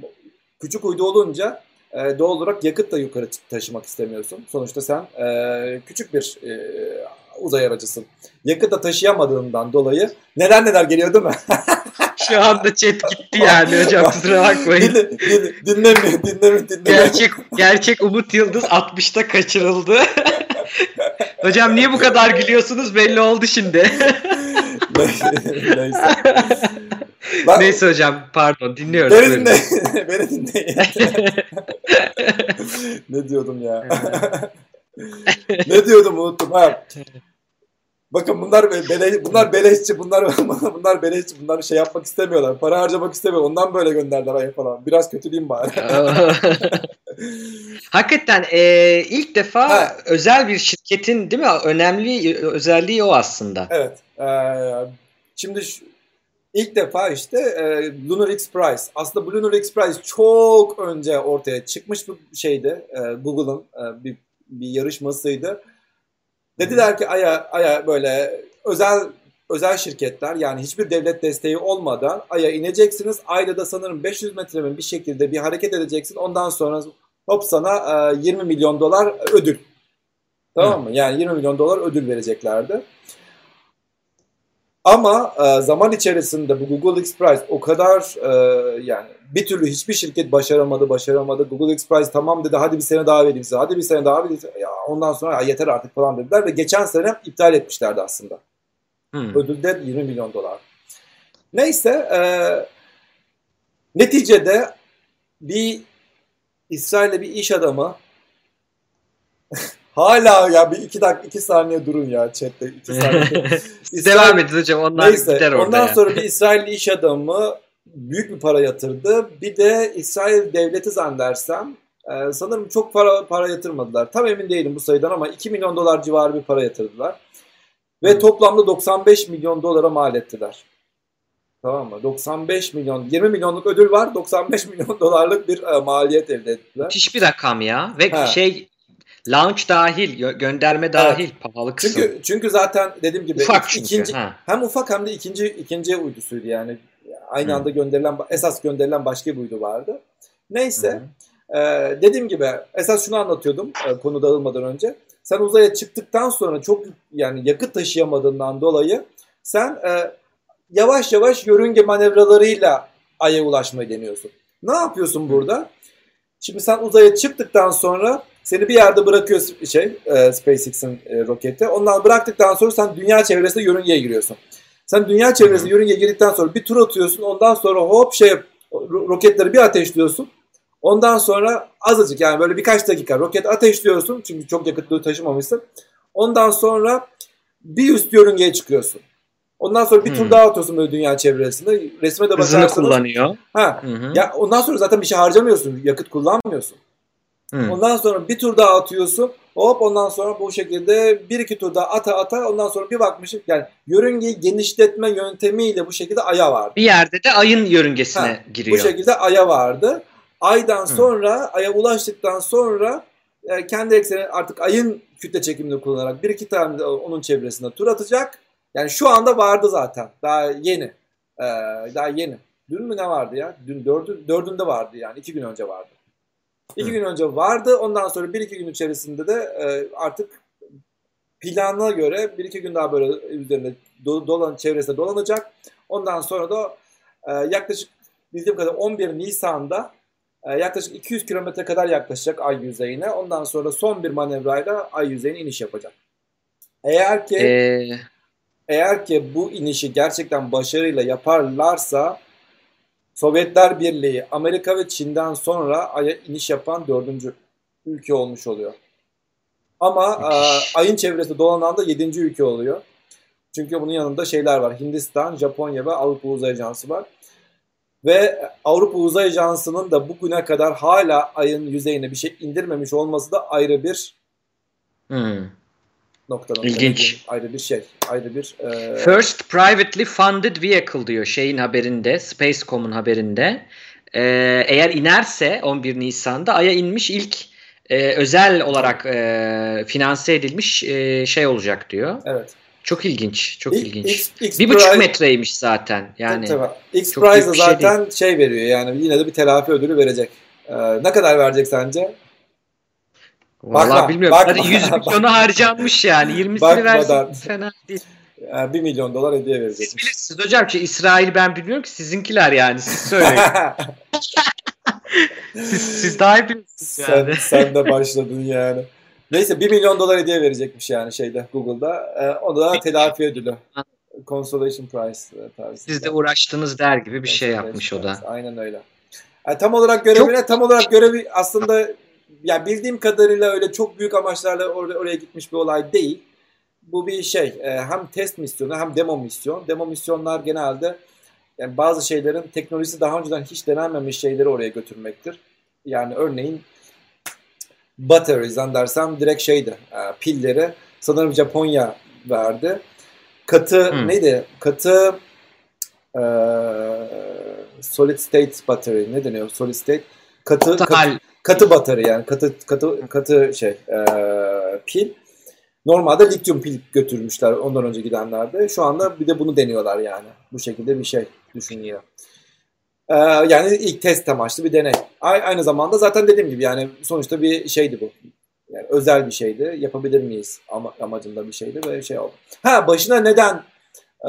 küçük uydu olunca e, doğal olarak yakıt da yukarı taşımak istemiyorsun. Sonuçta sen e, küçük bir e, uzay aracısın. Yakıt da taşıyamadığından dolayı neler neler geliyor değil mi?
Şu anda chat gitti yani hocam kusura bakmayın.
Dinlemiyor, dinlemiyor, dinlemiyor.
Gerçek, gerçek Umut Yıldız 60'ta kaçırıldı. hocam niye bu kadar gülüyorsunuz belli oldu şimdi. Neyse. Ben, Neyse hocam pardon dinliyorum.
Beni dinleyin. Beni dinleyin. ne diyordum ya? ne diyordum unuttum ha. Bakın bunlar bele, bunlar beleşçi, bunlar bunlar beleşçi, bunlar şey yapmak istemiyorlar. Para harcamak istemiyor. Ondan böyle gönderdiler ayı falan. Biraz kötüleyim bari.
Hakikaten e, ilk defa ha. özel bir şirketin değil mi? Önemli özelliği o aslında.
Evet. E, şimdi ilk defa işte e, Lunar X Prize. Aslında bu Lunar X Prize çok önce ortaya çıkmış bir şeydi. E, Google'ın e, bir, bir yarışmasıydı Dediler ki Ay'a Ay'a böyle özel özel şirketler yani hiçbir devlet desteği olmadan Ay'a ineceksiniz. Ayda da sanırım 500 metremin bir şekilde bir hareket edeceksin. Ondan sonra hop sana 20 milyon dolar ödül. Tamam mı? Yani 20 milyon dolar ödül vereceklerdi. Ama e, zaman içerisinde bu Google X Prize o kadar e, yani bir türlü hiçbir şirket başaramadı, başaramadı. Google X Prize tamam dedi, hadi bir sene daha vereyim size, hadi bir sene daha vereyim Ya ondan sonra ya yeter artık falan dediler ve geçen sene iptal etmişlerdi aslında. Hmm. Ödül de 20 milyon dolar. Neyse, e, neticede bir İsrail'de bir iş adamı Hala ya bir iki dakika iki saniye durun ya chatte. Iki saniye.
Devam edin hocam onlar Neyse, gider
orada. Ondan ya. sonra bir İsrailli iş adamı büyük bir para yatırdı. Bir de İsrail devleti zannedersem e, sanırım çok para para yatırmadılar. Tam emin değilim bu sayıdan ama 2 milyon dolar civarı bir para yatırdılar. Ve hmm. toplamda 95 milyon dolara mal ettiler. Tamam mı? 95 milyon, 20 milyonluk ödül var. 95 milyon dolarlık bir e, maliyet elde ettiler.
Müthiş bir rakam ya. Ve ha. şey Launch dahil, gönderme dahil evet. pahalı kısım.
Çünkü çünkü zaten dediğim gibi ufak çünkü, ikinci ha. hem ufak hem de ikinci ikinci uydusuydu yani. Aynı Hı. anda gönderilen esas gönderilen başka bir uydu vardı. Neyse. E, dediğim gibi esas şunu anlatıyordum e, konu dağılmadan önce. Sen uzaya çıktıktan sonra çok yani yakıt taşıyamadığından dolayı sen e, yavaş yavaş yörünge manevralarıyla Ay'a ulaşmayı deniyorsun. Ne yapıyorsun burada? Şimdi sen uzaya çıktıktan sonra seni bir yerde bırakıyor şey e, SpaceX'in e, roketi. Ondan bıraktıktan sonra sen dünya çevresinde yörüngeye giriyorsun. Sen dünya çevresinde yörüngeye girdikten sonra bir tur atıyorsun. Ondan sonra hop şey roketleri bir ateşliyorsun. Ondan sonra azıcık yani böyle birkaç dakika roket ateşliyorsun. Çünkü çok yakıtlı taşımamışsın. Ondan sonra bir üst yörüngeye çıkıyorsun. Ondan sonra bir hmm. tur daha atıyorsun böyle dünya çevresinde. Resme de
bakarsanız. Hızını kullanıyor.
Ha. Hı hı. Ya ondan sonra zaten bir şey harcamıyorsun. Yakıt kullanmıyorsun. Hmm. Ondan sonra bir tur daha atıyorsun. Hop ondan sonra bu şekilde bir iki tur daha ata ata ondan sonra bir bakmışım yani yörüngeyi genişletme yöntemiyle bu şekilde aya vardı.
Bir yerde de ayın yörüngesine ha, giriyor.
Bu şekilde aya vardı. Aydan hmm. sonra aya ulaştıktan sonra e, kendi ekseni artık ayın kütle çekimini kullanarak bir iki tane de onun çevresinde tur atacak. Yani şu anda vardı zaten. Daha yeni. Ee, daha yeni. Dün mü ne vardı ya? Dün dördü, dördünde vardı yani. iki gün önce vardı. İki gün önce vardı. Ondan sonra bir iki gün içerisinde de e, artık plana göre bir iki gün daha böyle üzerinde dolan çevresinde dolanacak. Ondan sonra da e, yaklaşık bildiğim kadar 11 Nisan'da e, yaklaşık 200 kilometre kadar yaklaşacak ay yüzeyine. Ondan sonra son bir manevrayla ay yüzeyine iniş yapacak. Eğer ki ee... eğer ki bu inişi gerçekten başarıyla yaparlarsa Sovyetler Birliği, Amerika ve Çin'den sonra Ay'a iniş yapan dördüncü ülke olmuş oluyor. Ama e, Ay'ın çevresinde dolanan da yedinci ülke oluyor. Çünkü bunun yanında şeyler var. Hindistan, Japonya ve Avrupa Uzay Ajansı var. Ve Avrupa Uzay Ajansı'nın da bugüne kadar hala Ay'ın yüzeyine bir şey indirmemiş olması da ayrı bir hmm
noktadan. İlginç.
Ayrı bir şey. Ayrı bir...
E... First privately funded vehicle diyor şeyin haberinde. Spacecom'un haberinde. Ee, eğer inerse 11 Nisan'da Ay'a inmiş ilk e, özel olarak e, finanse edilmiş e, şey olacak diyor.
Evet.
Çok ilginç, çok X, ilginç. X, X bir buçuk metreymiş zaten. Yani.
Tabii. X Prize şey zaten şey, şey veriyor yani yine de bir telafi ödülü verecek. Ee, ne kadar verecek sence?
Vallahi bakma, bilmiyorum. Bakma. Hadi 100 milyonu harcanmış yani. 20'sini versin fena değil.
Yani 1 milyon dolar hediye verecek.
Siz bilirsiniz hocam ki İsrail ben bilmiyorum ki sizinkiler yani siz söyleyin. siz, siz daha iyi bilirsiniz
yani. Sen, sen de başladın yani. Neyse 1 milyon dolar hediye verecekmiş yani şeyde Google'da. Ee, o da telafi ödülü. Consolation Prize e, tarzı.
Siz de uğraştınız der gibi bir şey yapmış o da.
Aynen öyle. Yani tam olarak görevine Çok... tam olarak görevi aslında yani bildiğim kadarıyla öyle çok büyük amaçlarla or- oraya gitmiş bir olay değil. Bu bir şey e, hem test misyonu hem demo misyon. Demo misyonlar genelde yani bazı şeylerin teknolojisi daha önceden hiç denenmemiş şeyleri oraya götürmektir. Yani örneğin batteries dersem direkt şeydi e, pilleri sanırım Japonya verdi. Katı hmm. neydi? Katı e, solid state battery ne deniyor? Solid state katı, katı katı batarya yani katı katı katı şey e, pil. Normalde lityum pil götürmüşler ondan önce gidenlerde. Şu anda bir de bunu deniyorlar yani. Bu şekilde bir şey düşünüyor. Ee, yani ilk test amaçlı bir deney. Aynı zamanda zaten dediğim gibi yani sonuçta bir şeydi bu. Yani özel bir şeydi. Yapabilir miyiz ama, amacında bir şeydi ve şey oldu. Ha başına neden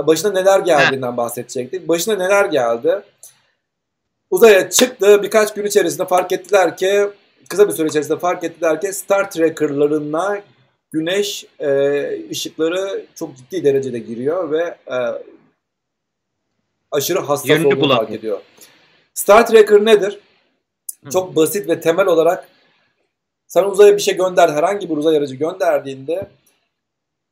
başına neler geldiğinden bahsedecektik. Başına neler geldi? Uzaya çıktı. Birkaç gün içerisinde fark ettiler ki kısa bir süre içerisinde fark ettiler ki Star Trekker'larına güneş e, ışıkları çok ciddi derecede giriyor ve e, aşırı hassas Yönünü olduğunu fark ediyor. Star Tracker nedir? Hı. Çok basit ve temel olarak sen uzaya bir şey gönder, herhangi bir uzay aracı gönderdiğinde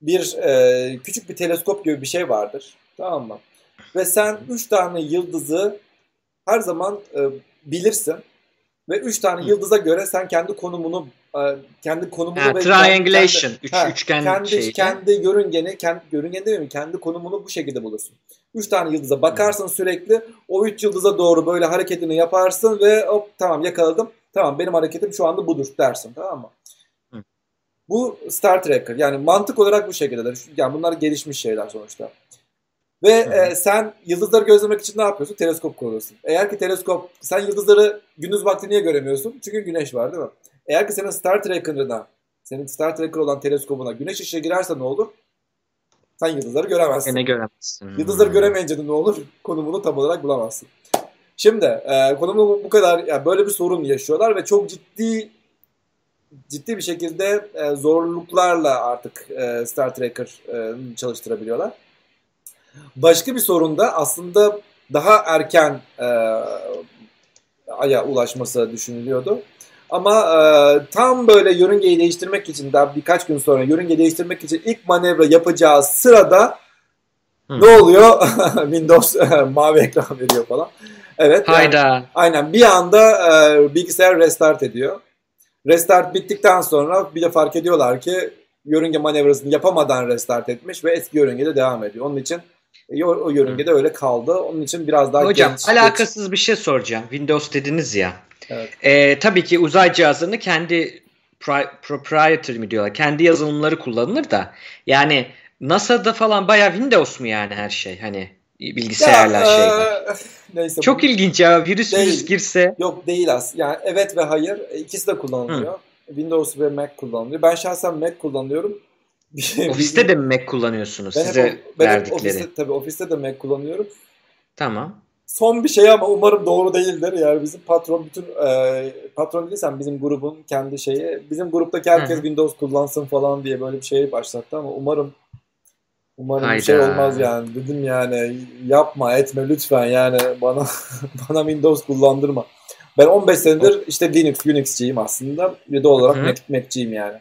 bir e, küçük bir teleskop gibi bir şey vardır. Tamam mı? Ve sen üç tane yıldızı her zaman e, bilirsin ve üç tane Hı. yıldıza göre sen kendi konumunu e, kendi konumunu
ha, triangulation kendi, üç, ha, üçgen
kendi şeyi. kendi yörüngeni kendi yörüngen değil mi? Kendi konumunu bu şekilde bulursun. Üç tane yıldıza bakarsın Hı. sürekli. O üç yıldıza doğru böyle hareketini yaparsın ve hop tamam yakaladım. Tamam benim hareketim şu anda budur dersin tamam mı? Hı. Bu Star Tracker yani mantık olarak bu şekildedir. Yani bunlar gelişmiş şeyler sonuçta. Ve e, sen yıldızları gözlemek için ne yapıyorsun? Teleskop kullanıyorsun. Eğer ki teleskop, sen yıldızları gündüz vakti niye göremiyorsun? Çünkü güneş var değil mi? Eğer ki senin Star Trekker'ına, senin Star Trekker olan teleskopuna güneş ışığı girerse ne olur? Sen yıldızları göremezsin.
Ne göremezsin.
Yıldızları göremeyince de ne olur? Konumunu tam olarak bulamazsın. Şimdi e, konumu bu kadar, yani böyle bir sorun yaşıyorlar ve çok ciddi ciddi bir şekilde e, zorluklarla artık e, Star Trekker e, çalıştırabiliyorlar. Başka bir sorun da aslında daha erken e, aya ulaşması düşünülüyordu. Ama e, tam böyle yörüngeyi değiştirmek için daha birkaç gün sonra yörünge değiştirmek için ilk manevra yapacağı sırada Hı. ne oluyor? Windows mavi ekran veriyor falan. Evet.
Hayda. Yani,
aynen bir anda e, bilgisayar restart ediyor. Restart bittikten sonra bir de fark ediyorlar ki yörünge manevrasını yapamadan restart etmiş ve eski yörüngede devam ediyor. Onun için e, o, o yörüngede öyle kaldı. Onun için biraz daha
Hocam genç, alakasız geç. bir şey soracağım. Windows dediniz ya. Evet. Ee, tabii ki uzay cihazını kendi pri- proprietary mi diyorlar? Kendi yazılımları kullanılır da. Yani NASA'da falan bayağı Windows mu yani her şey? Hani bilgisayarlar ya, şeyler. E, neyse. Çok bu, ilginç ya. Virüs değil, virüs girse.
Yok değil aslında. Yani evet ve hayır. İkisi de kullanılıyor. Hı. Windows ve Mac kullanılıyor. Ben şahsen Mac kullanıyorum.
Ofiste de mi Mac kullanıyorsunuz ben size hep, ben verdikleri?
Ofiste, tabii ofiste de Mac kullanıyorum.
Tamam.
Son bir şey ama umarım doğru değildir. Yani bizim patron bütün e, patron değilsen bizim grubun kendi şeyi bizim gruptaki herkes Hı-hı. Windows kullansın falan diye böyle bir şey başlattı ama umarım umarım Hayda. bir şey olmaz yani. Dedim yani yapma etme lütfen yani bana bana Windows kullandırma. Ben 15 senedir işte Linux, Unix'ciyim aslında. Bir de olarak Mac, Mac'ciyim yani.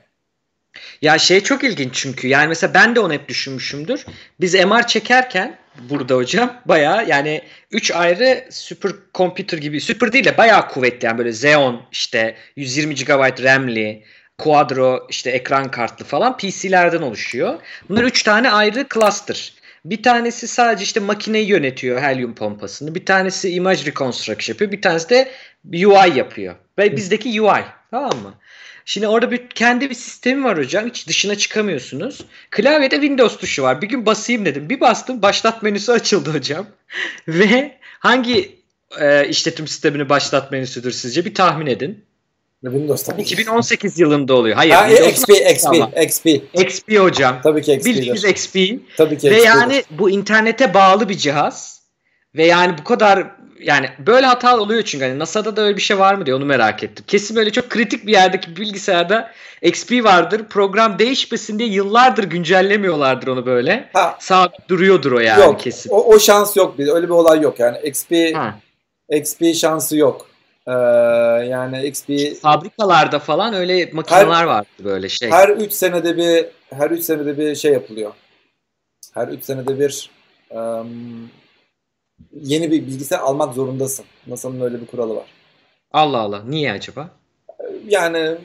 Ya şey çok ilginç çünkü yani mesela ben de onu hep düşünmüşümdür. Biz MR çekerken burada hocam baya yani 3 ayrı super computer gibi super değil de baya kuvvetli yani böyle Xeon işte 120 GB RAM'li Quadro işte ekran kartlı falan PC'lerden oluşuyor. Bunlar 3 tane ayrı cluster. Bir tanesi sadece işte makineyi yönetiyor helyum pompasını. Bir tanesi image reconstruction yapıyor. Bir tanesi de UI yapıyor. Ve bizdeki UI. Tamam mı? Şimdi orada bir kendi bir sistemi var hocam. Hiç dışına çıkamıyorsunuz. Klavyede Windows tuşu var. Bir gün basayım dedim. Bir bastım başlat menüsü açıldı hocam. Ve hangi e, işletim sistemini başlat menüsüdür sizce? Bir tahmin edin.
Windows tabii
2018 yılında oluyor. Hayır.
Ha, XP, XP, XP.
XP hocam.
Tabii ki
XP. Bildiğiniz XP.
Tabii ki
Ve yani bu internete bağlı bir cihaz. Ve yani bu kadar yani böyle hata oluyor çünkü hani NASA'da da öyle bir şey var mı diye onu merak ettim. Kesin böyle çok kritik bir yerdeki bilgisayarda XP vardır. Program değişmesin diye yıllardır güncellemiyorlardır onu böyle. Ha. Sabit duruyordur o yani
yok,
kesin.
O, o şans yok. Öyle bir olay yok yani. XP ha. XP şansı yok. Ee, yani XP
fabrikalarda falan öyle makineler var böyle şey.
Her 3 senede bir her 3 senede bir şey yapılıyor. Her 3 senede bir um, yeni bir bilgisayar almak zorundasın. NASA'nın öyle bir kuralı var.
Allah Allah. Niye acaba?
Yani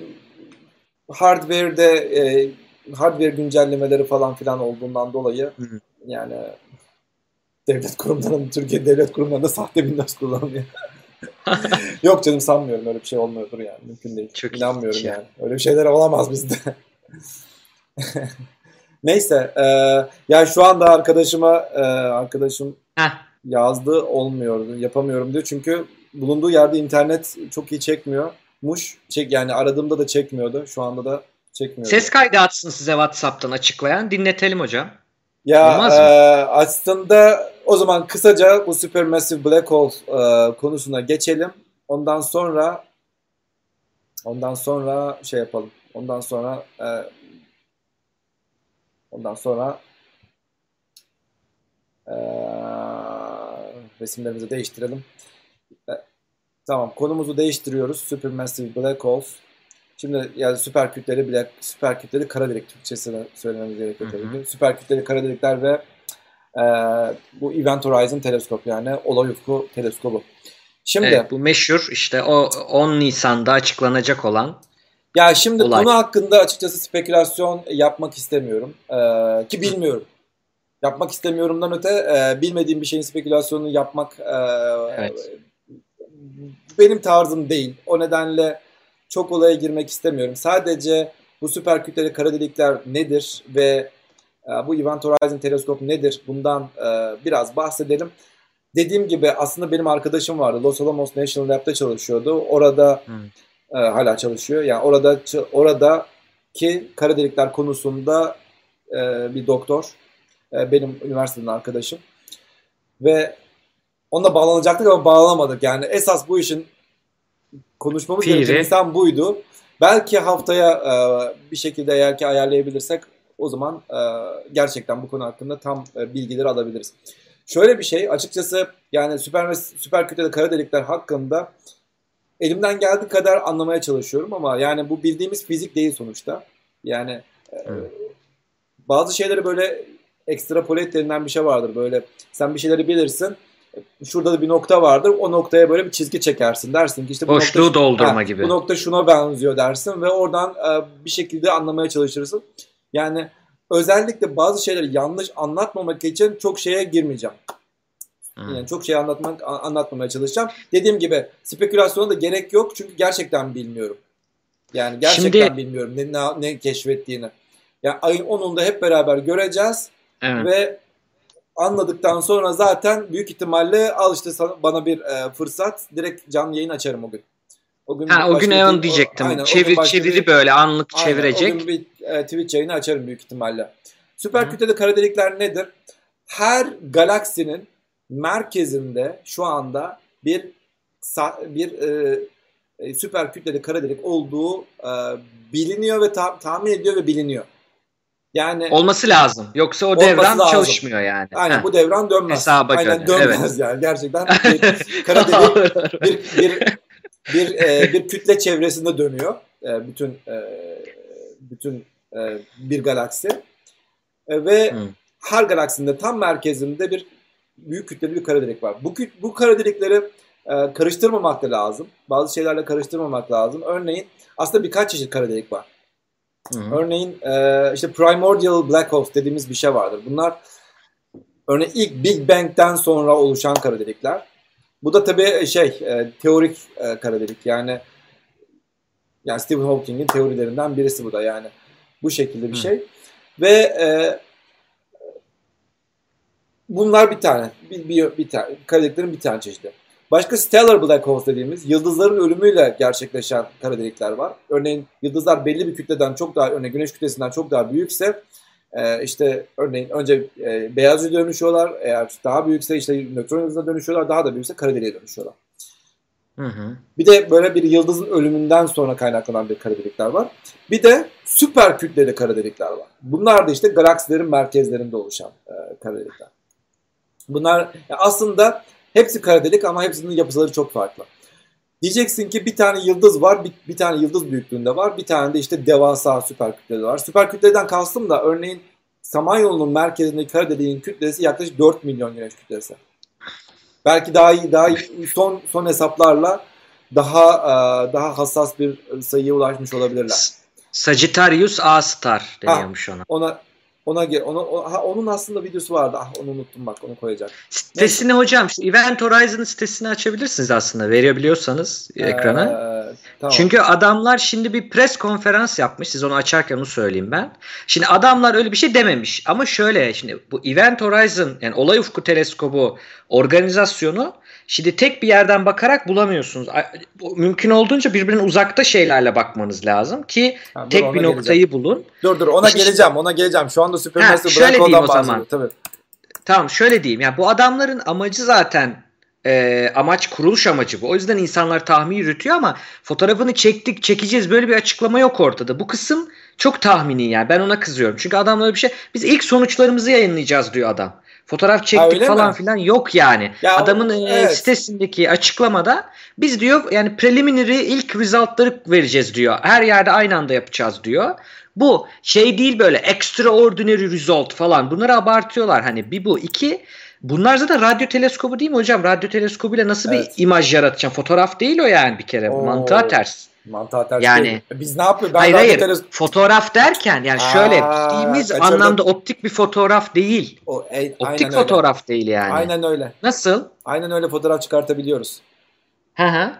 hardware'de e, hardware güncellemeleri falan filan olduğundan dolayı hı hı. yani devlet kurumlarının Türkiye devlet kurumlarında sahte Windows kullanılıyor. Yok canım sanmıyorum öyle bir şey olmuyordur yani mümkün değil. Çok İnanmıyorum yani. yani. Öyle bir şeyler olamaz bizde. Neyse e, yani şu anda arkadaşıma e, arkadaşım Heh yazdı olmuyor, yapamıyorum diyor. Çünkü bulunduğu yerde internet çok iyi çekmiyor. Muş çek yani aradığımda da çekmiyordu. Şu anda da çekmiyor.
Ses kaydı atsın size WhatsApp'tan açıklayan. Dinletelim hocam.
Ya e, aslında o zaman kısaca bu Supermassive Black Hole e, konusuna geçelim. Ondan sonra ondan sonra şey yapalım. Ondan sonra e, ondan sonra e, resimlerimizi değiştirelim. E, tamam konumuzu değiştiriyoruz. Supermassive Black Holes. Şimdi yani süper kütleli black, süper kütleli kara delik Türkçesini söylememiz gerekiyor tabii ki. Süper kütleli kara delikler ve e, bu Event Horizon teleskop yani olay ufku teleskobu.
Şimdi evet, bu meşhur işte o 10 Nisan'da açıklanacak olan
ya şimdi olay. konu hakkında açıkçası spekülasyon yapmak istemiyorum. Ee, ki bilmiyorum yapmak istemiyorumdan öte e, bilmediğim bir şeyin spekülasyonunu yapmak e, evet. benim tarzım değil. O nedenle çok olaya girmek istemiyorum. Sadece bu süper kütleli kara delikler nedir ve E, bu Event Horizon teleskop nedir? Bundan e, biraz bahsedelim. Dediğim gibi aslında benim arkadaşım vardı. Los Alamos National Lab'da çalışıyordu. Orada hmm. e, hala çalışıyor. Yani orada oradaki kara delikler konusunda e, bir doktor. E, benim üniversiteden arkadaşım. Ve onunla bağlanacaktık ama bağlanamadık. Yani esas bu işin konuşmamız Piri. gereken insan buydu. Belki haftaya e, bir şekilde eğer ki ayarlayabilirsek o zaman e, gerçekten bu konu hakkında tam e, bilgileri alabiliriz. Şöyle bir şey açıkçası yani süper ve süper kütleli kara delikler hakkında elimden geldiği kadar anlamaya çalışıyorum ama yani bu bildiğimiz fizik değil sonuçta. Yani evet. bazı şeyleri böyle ekstrapolate denilen bir şey vardır. Böyle sen bir şeyleri bilirsin. Şurada da bir nokta vardır. O noktaya böyle bir çizgi çekersin. Dersin ki işte
bu Boşluğu nokta, doldurma ha, gibi.
Bu nokta şuna benziyor dersin ve oradan e, bir şekilde anlamaya çalışırsın. Yani özellikle bazı şeyleri yanlış anlatmamak için çok şeye girmeyeceğim. Hmm. Yani çok şey anlatmak anlatmamaya çalışacağım. Dediğim gibi spekülasyona da gerek yok çünkü gerçekten bilmiyorum. Yani gerçekten Şimdi... bilmiyorum ne, ne, ne keşfettiğini. Yani ayın 10'unda hep beraber göreceğiz. Evet. Ve anladıktan sonra zaten büyük ihtimalle al işte bana bir e, fırsat direkt canlı yayın açarım o gün.
O gün ha, o gün Eon diyecektim. aynen, çevir çeviri bir, böyle anlık aynen, çevirecek. O gün
bir e, Twitch yayını açarım büyük ihtimalle. Süper kütleli kara delikler nedir? Her galaksinin merkezinde şu anda bir bir e, e, süper kütleli kara delik olduğu e, biliniyor ve ta- tahmin ediyor ve biliniyor.
Yani olması lazım. Yoksa o devran lazım. çalışmıyor yani.
Aynen Heh. bu devran dönmez. Hesaba Aynen göre. dönmez evet. yani. Gerçekten bir kara delik bir bir bir, e, bir kütle çevresinde dönüyor. E, bütün e, bütün e, bir galaksi. E, ve hmm. her galaksinin tam merkezinde bir büyük kütleli bir kara delik var. Bu bu kara delikleri e, karıştırmamak da lazım. Bazı şeylerle karıştırmamak lazım. Örneğin aslında birkaç çeşit kara delik var. Hı-hı. Örneğin e, işte primordial black holes dediğimiz bir şey vardır. Bunlar örneğin ilk Big Bang'den sonra oluşan kara delikler. Bu da tabii şey e, teorik e, kara delik yani yani Stephen Hawking'in teorilerinden birisi bu da yani bu şekilde bir Hı. şey. Ve e, bunlar bir tane bir, bir, bir tane kara deliklerin bir tane çeşidi. Başka stellar black holes dediğimiz yıldızların ölümüyle gerçekleşen kara delikler var. Örneğin yıldızlar belli bir kütleden çok daha örneğin güneş kütlesinden çok daha büyükse e, işte örneğin önce e, beyaz yüze dönüşüyorlar. Eğer daha büyükse işte nötron yıldızına dönüşüyorlar. Daha da büyükse kara deliğe dönüşüyorlar. Hı hı. Bir de böyle bir yıldızın ölümünden sonra kaynaklanan bir kara delikler var. Bir de süper kütleli kara delikler var. Bunlar da işte galaksilerin merkezlerinde oluşan e, kara delikler. Bunlar aslında Hepsi kara delik ama hepsinin yapıları çok farklı. Diyeceksin ki bir tane yıldız var, bir, bir tane yıldız büyüklüğünde var, bir tane de işte devasa süper kütleli var. Süper kütleden kastım da örneğin Samanyolu'nun merkezindeki kara deliğin kütlesi yaklaşık 4 milyon güneş kütlesi. Belki daha iyi, daha iyi, son son hesaplarla daha daha hassas bir sayıya ulaşmış olabilirler.
Sagittarius A star deniyormuş ona.
Ona ona ona ha, onun aslında videosu vardı. Ah onu unuttum bak onu koyacak.
Sitesini Neyse. hocam şu Event Horizon sitesini açabilirsiniz aslında verebiliyorsanız ee, ekrana. Tamam. Çünkü adamlar şimdi bir pres konferans yapmış. Siz onu açarken onu söyleyeyim ben. Şimdi adamlar öyle bir şey dememiş ama şöyle şimdi bu Event Horizon yani olay ufku teleskobu organizasyonu Şimdi tek bir yerden bakarak bulamıyorsunuz. Mümkün olduğunca birbirine uzakta şeylerle bakmanız lazım ki ha, dur, tek bir noktayı geleceğim. bulun.
Dur dur ona işte, geleceğim ona geleceğim. Şu anda Supermassive Black Hole'dan bahsediyor. Tabii.
Tamam şöyle diyeyim. Yani bu adamların amacı zaten e, amaç kuruluş amacı bu. O yüzden insanlar tahmin yürütüyor ama fotoğrafını çektik çekeceğiz böyle bir açıklama yok ortada. Bu kısım çok tahmini yani ben ona kızıyorum. Çünkü adamlar bir şey biz ilk sonuçlarımızı yayınlayacağız diyor adam. Fotoğraf çektik ha, falan mi? filan yok yani. Ya, Adamın o, e, evet. sitesindeki açıklamada biz diyor yani preliminary ilk result'ları vereceğiz diyor. Her yerde aynı anda yapacağız diyor. Bu şey değil böyle extraordinary result falan. Bunları abartıyorlar. Hani bir bu. iki Bunlar zaten radyo teleskobu değil mi hocam? Radyo teleskobuyla nasıl evet. bir imaj yaratacaksın? Fotoğraf değil o yani bir kere. Oo. Mantığa ters.
Mantığa ters yani, değil. Biz ne yapıyoruz?
hayır hayır. Teles- fotoğraf derken yani Aa, şöyle bildiğimiz kaçırdım. anlamda optik bir fotoğraf değil. O, e, optik fotoğraf öyle. değil yani.
Aynen öyle.
Nasıl?
Aynen öyle fotoğraf çıkartabiliyoruz.
Hı hı.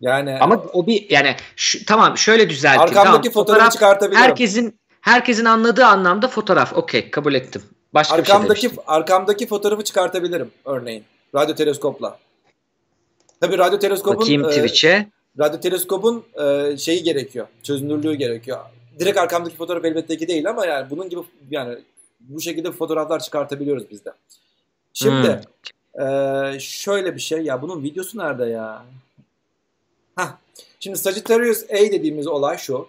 Yani ama o bir yani şu, tamam şöyle düzelteyim.
Arkamdaki
tamam,
fotoğrafı çıkartabiliyorum.
Herkesin herkesin anladığı anlamda fotoğraf. Okey kabul ettim. Başka
arkamdaki,
bir şey
arkamdaki fotoğrafı çıkartabilirim örneğin. Radyo teleskopla. Tabii radyo teleskopun
Bakayım e, Twitch'e.
Radyo teleskopun e, şeyi gerekiyor. Çözünürlüğü gerekiyor. Direkt arkamdaki fotoğraf elbette ki değil ama yani bunun gibi yani bu şekilde fotoğraflar çıkartabiliyoruz biz de. Şimdi hmm. e, şöyle bir şey ya bunun videosu nerede ya? Hah. Şimdi Sagittarius A dediğimiz olay şu.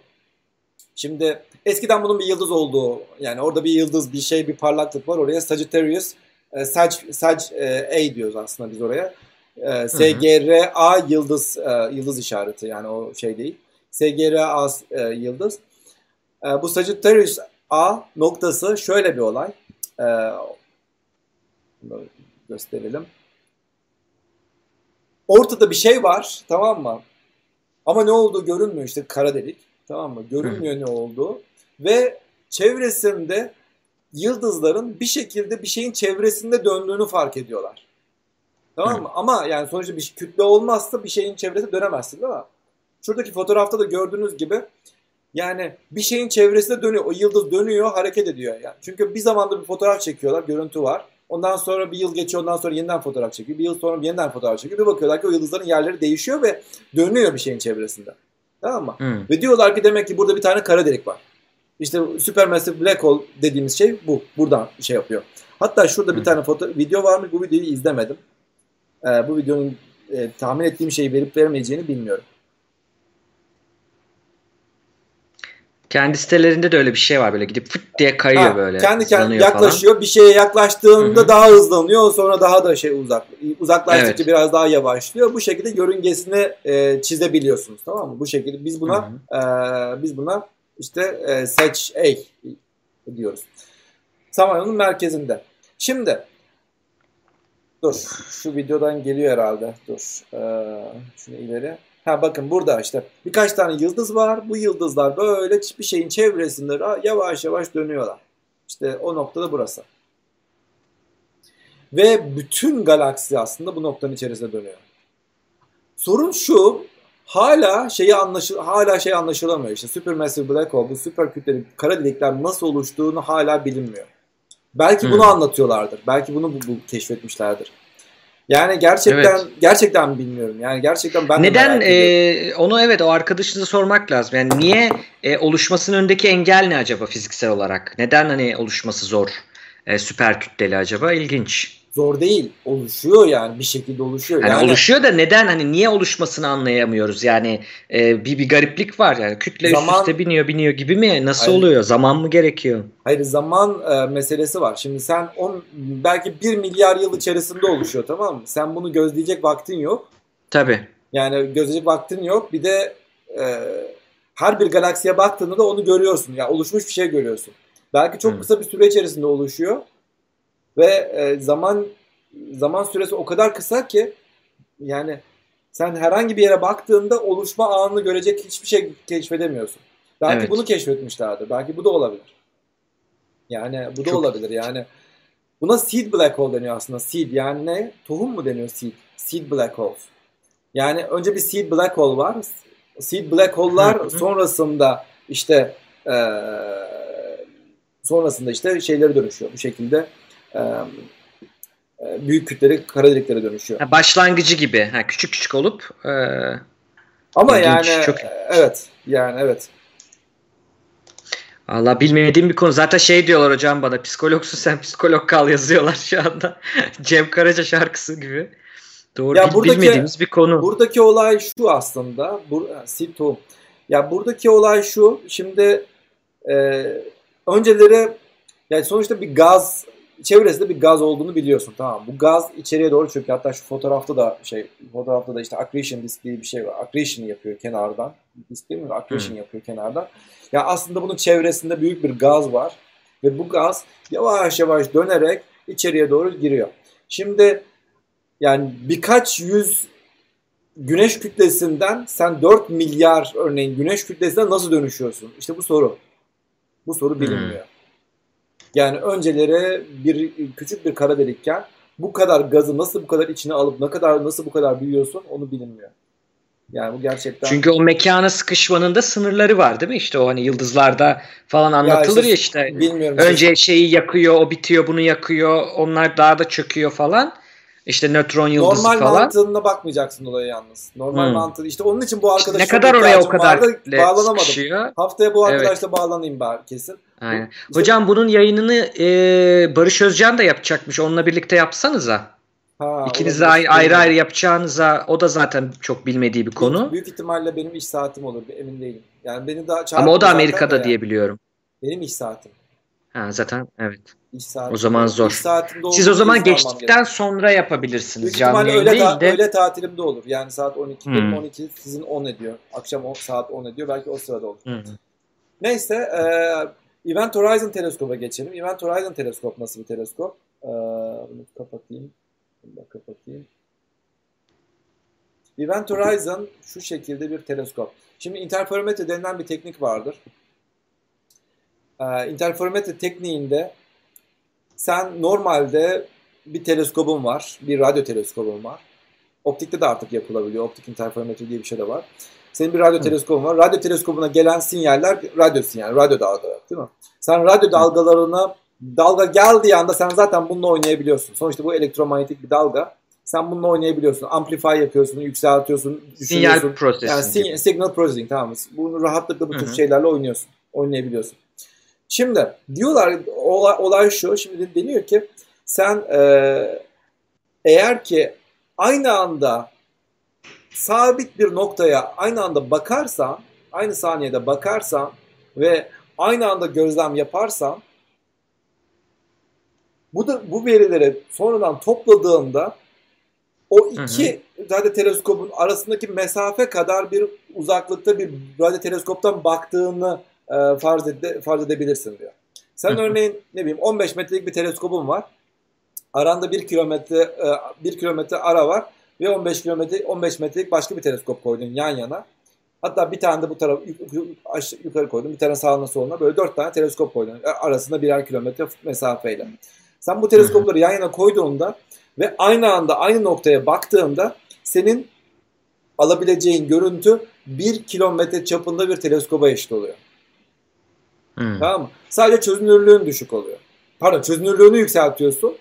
Şimdi eskiden bunun bir yıldız olduğu yani orada bir yıldız bir şey bir parlaklık var oraya Sagittarius e, Sag, Sag e, A diyoruz aslında biz oraya. E, SGRA yıldız e, yıldız işareti yani o şey değil. SGRA e, yıldız. E, bu Sagittarius A noktası şöyle bir olay. E, gösterelim. Ortada bir şey var tamam mı? Ama ne olduğu görünmüyor işte kara delik. Tamam mı? Görünmüyor ne olduğu. Ve çevresinde yıldızların bir şekilde bir şeyin çevresinde döndüğünü fark ediyorlar. Tamam mı? Ama yani sonuçta bir kütle olmazsa bir şeyin çevresinde dönemezsin değil mi? Şuradaki fotoğrafta da gördüğünüz gibi yani bir şeyin çevresinde dönüyor. O yıldız dönüyor, hareket ediyor. Yani. Çünkü bir zamanda bir fotoğraf çekiyorlar, görüntü var. Ondan sonra bir yıl geçiyor, ondan sonra yeniden fotoğraf çekiyor. Bir yıl sonra yeniden fotoğraf çekiyor. Bir bakıyorlar ki o yıldızların yerleri değişiyor ve dönüyor bir şeyin çevresinde. Tamam mı? Hmm. Ve diyorlar ki demek ki burada bir tane kara delik var. İşte Supermassive Black Hole dediğimiz şey bu. Buradan şey yapıyor. Hatta şurada hmm. bir tane foto video var mı? Bu videoyu izlemedim. Ee, bu videonun e, tahmin ettiğim şeyi verip vermeyeceğini bilmiyorum.
Kendi sitelerinde de öyle bir şey var böyle gidip fıt diye kayıyor ha, böyle.
Kendi kendine yaklaşıyor. Falan. Bir şeye yaklaştığında Hı-hı. daha hızlanıyor. Sonra daha da şey uzak uzaklaştıkça evet. biraz daha yavaşlıyor. Bu şekilde yörüngesini e, çizebiliyorsunuz tamam mı? Bu şekilde biz buna e, biz buna işte e, seç A diyoruz. Samanyolu'nun merkezinde. Şimdi dur şu videodan geliyor herhalde. Dur. Ee, şunu ileri. Ha bakın burada işte birkaç tane yıldız var. Bu yıldızlar böyle bir şeyin çevresinde yavaş yavaş dönüyorlar. İşte o noktada burası. Ve bütün galaksi aslında bu noktanın içerisinde dönüyor. Sorun şu, hala şeyi anlaşıl hala şey anlaşılamıyor. İşte supermassive black hole, bu süper kütleli kara delikler nasıl oluştuğunu hala bilinmiyor. Belki hmm. bunu anlatıyorlardır. Belki bunu bu, bu keşfetmişlerdir. Yani gerçekten evet. gerçekten bilmiyorum. Yani gerçekten ben
Neden e, onu evet o arkadaşınıza sormak lazım. Yani niye e, oluşmasının önündeki engel ne acaba fiziksel olarak? Neden hani oluşması zor? E, süper kütleli acaba? İlginç.
Zor değil. Oluşuyor yani bir şekilde oluşuyor.
Yani, yani oluşuyor da neden hani niye oluşmasını anlayamıyoruz? Yani e, bir bir gariplik var yani. Kütle zaman, üst üste biniyor biniyor gibi mi? Nasıl hayır, oluyor? Zaman mı gerekiyor?
Hayır zaman e, meselesi var. Şimdi sen on belki bir milyar yıl içerisinde oluşuyor tamam mı? Sen bunu gözleyecek vaktin yok.
Tabii.
Yani gözleyecek vaktin yok. Bir de e, her bir galaksiye baktığında da onu görüyorsun. Yani oluşmuş bir şey görüyorsun. Belki çok kısa bir süre içerisinde oluşuyor. Ve e, zaman zaman süresi o kadar kısa ki yani sen herhangi bir yere baktığında oluşma anını görecek hiçbir şey keşfedemiyorsun. Belki evet. bunu keşfetmişlerdir. Belki bu da olabilir. Yani bu da Çok... olabilir. Yani buna seed black hole deniyor aslında. Seed yani ne? Tohum mu deniyor seed? Seed black holes. Yani önce bir seed black hole var. Seed black hole'lar sonrasında işte ee, sonrasında işte şeyleri dönüşüyor. Bu şekilde büyük kütleri kara deliklere dönüşüyor.
Ha, başlangıcı gibi. Ha, küçük küçük olup e,
ama yani çok... evet yani evet.
Allah bilmediğim bir konu. Zaten şey diyorlar hocam bana psikologsun sen psikolog kal yazıyorlar şu anda. Cem Karaca şarkısı gibi. Doğru ya bil, buradaki, bilmediğimiz bir konu.
Buradaki olay şu aslında. Bur, Sito. Ya buradaki olay şu. Şimdi e, önceleri yani sonuçta bir gaz çevresinde bir gaz olduğunu biliyorsun tamam Bu gaz içeriye doğru çöküyor. Hatta şu fotoğrafta da şey fotoğrafta da işte accretion disk diye bir şey var. Accretion yapıyor kenardan. Disk değil mi? Accretion hmm. yapıyor kenardan. Ya aslında bunun çevresinde büyük bir gaz var. Ve bu gaz yavaş yavaş dönerek içeriye doğru giriyor. Şimdi yani birkaç yüz güneş kütlesinden sen 4 milyar örneğin güneş kütlesine nasıl dönüşüyorsun? İşte bu soru. Bu soru bilinmiyor. Hmm. Yani önceleri bir küçük bir kara delikken bu kadar gazı nasıl bu kadar içine alıp ne kadar nasıl bu kadar büyüyorsun onu bilinmiyor. Yani bu gerçekten...
Çünkü o mekana sıkışmanın da sınırları var değil mi? İşte o hani yıldızlarda falan anlatılır ya işte. Ya işte bilmiyorum. Önce şeyi yakıyor, o bitiyor, bunu yakıyor. Onlar daha da çöküyor falan. İşte nötron yıldızı
Normal
falan.
Normal mantığına bakmayacaksın olaya yalnız. Normal hmm. mantığı. İşte onun için bu arkadaş
ne kadar oraya o kadar vardı,
bağlanamadım. Sıkışıyor. Haftaya bu arkadaşla evet. bağlanayım bari kesin.
Aynen. Hocam bunun yayınını e, Barış Özcan da yapacakmış. Onunla birlikte yapsanıza. Ha, İkiniz de ayrı, ayrı ayrı yapacağınıza o da zaten çok bilmediği bir konu.
Büyük, büyük ihtimalle benim iş saatim olur emin değilim. Yani beni daha
Ama o da Amerika'da diye biliyorum.
Benim iş saatim.
Ha zaten evet.
İş saatim.
O zaman zor. İş Siz o zaman geçtikten sonra yapabilirsiniz
Büyük canlı yayın öyle, ta- de. öyle tatilimde olur. Yani saat 12 hmm. benim 12 sizin 10 ediyor. Akşam 10 saat 10 ediyor. Belki o sırada olur. Hmm. Neyse e, Event Horizon teleskoba geçelim. Event Horizon teleskop nasıl bir teleskop? E, bunu kapatayım. Bunu da kapatayım. Event Horizon şu şekilde bir teleskop. Şimdi interferometre denilen bir teknik vardır. Ee, interferometre tekniğinde sen normalde bir teleskobun var, bir radyo teleskobun var. Optikte de artık yapılabiliyor. Optik interferometre diye bir şey de var. Senin bir radyo Hı. teleskobun var. Radyo teleskobuna gelen sinyaller radyo sinyal, radyo dalgaları değil mi? Sen radyo dalgalarına dalga geldiği anda sen zaten bununla oynayabiliyorsun. Sonuçta bu elektromanyetik bir dalga. Sen bununla oynayabiliyorsun. Amplify yapıyorsun, yükseltiyorsun,
Sinyal processing.
Yani sin- signal processing tamam mı? Bunu rahatlıkla bu tür Hı-hı. şeylerle oynuyorsun. Oynayabiliyorsun. Şimdi diyorlar olay, olay şu. Şimdi deniyor ki sen e, eğer ki aynı anda sabit bir noktaya aynı anda bakarsan, aynı saniyede bakarsan ve aynı anda gözlem yaparsan bu da bu verileri sonradan topladığında o iki hı hı. radyo teleskopun arasındaki mesafe kadar bir uzaklıkta bir radyo teleskoptan baktığını e, farz, ede, farz edebilirsin diyor. Sen hı örneğin ne bileyim 15 metrelik bir teleskopun var. Aranda 1 kilometre e, 1 kilometre ara var ve 15 kilometre 15 metrelik başka bir teleskop koydun yan yana. Hatta bir tane de bu taraf yukarı koydun. Bir tane sağına soluna böyle dört tane teleskop koydun. E, arasında birer kilometre mesafeyle. Sen bu teleskopları yan yana koyduğunda ve aynı anda aynı noktaya baktığında senin alabileceğin görüntü bir kilometre çapında bir teleskoba eşit oluyor. Hmm. Tamam mı? Sadece çözünürlüğün düşük oluyor. Pardon çözünürlüğünü yükseltiyorsun.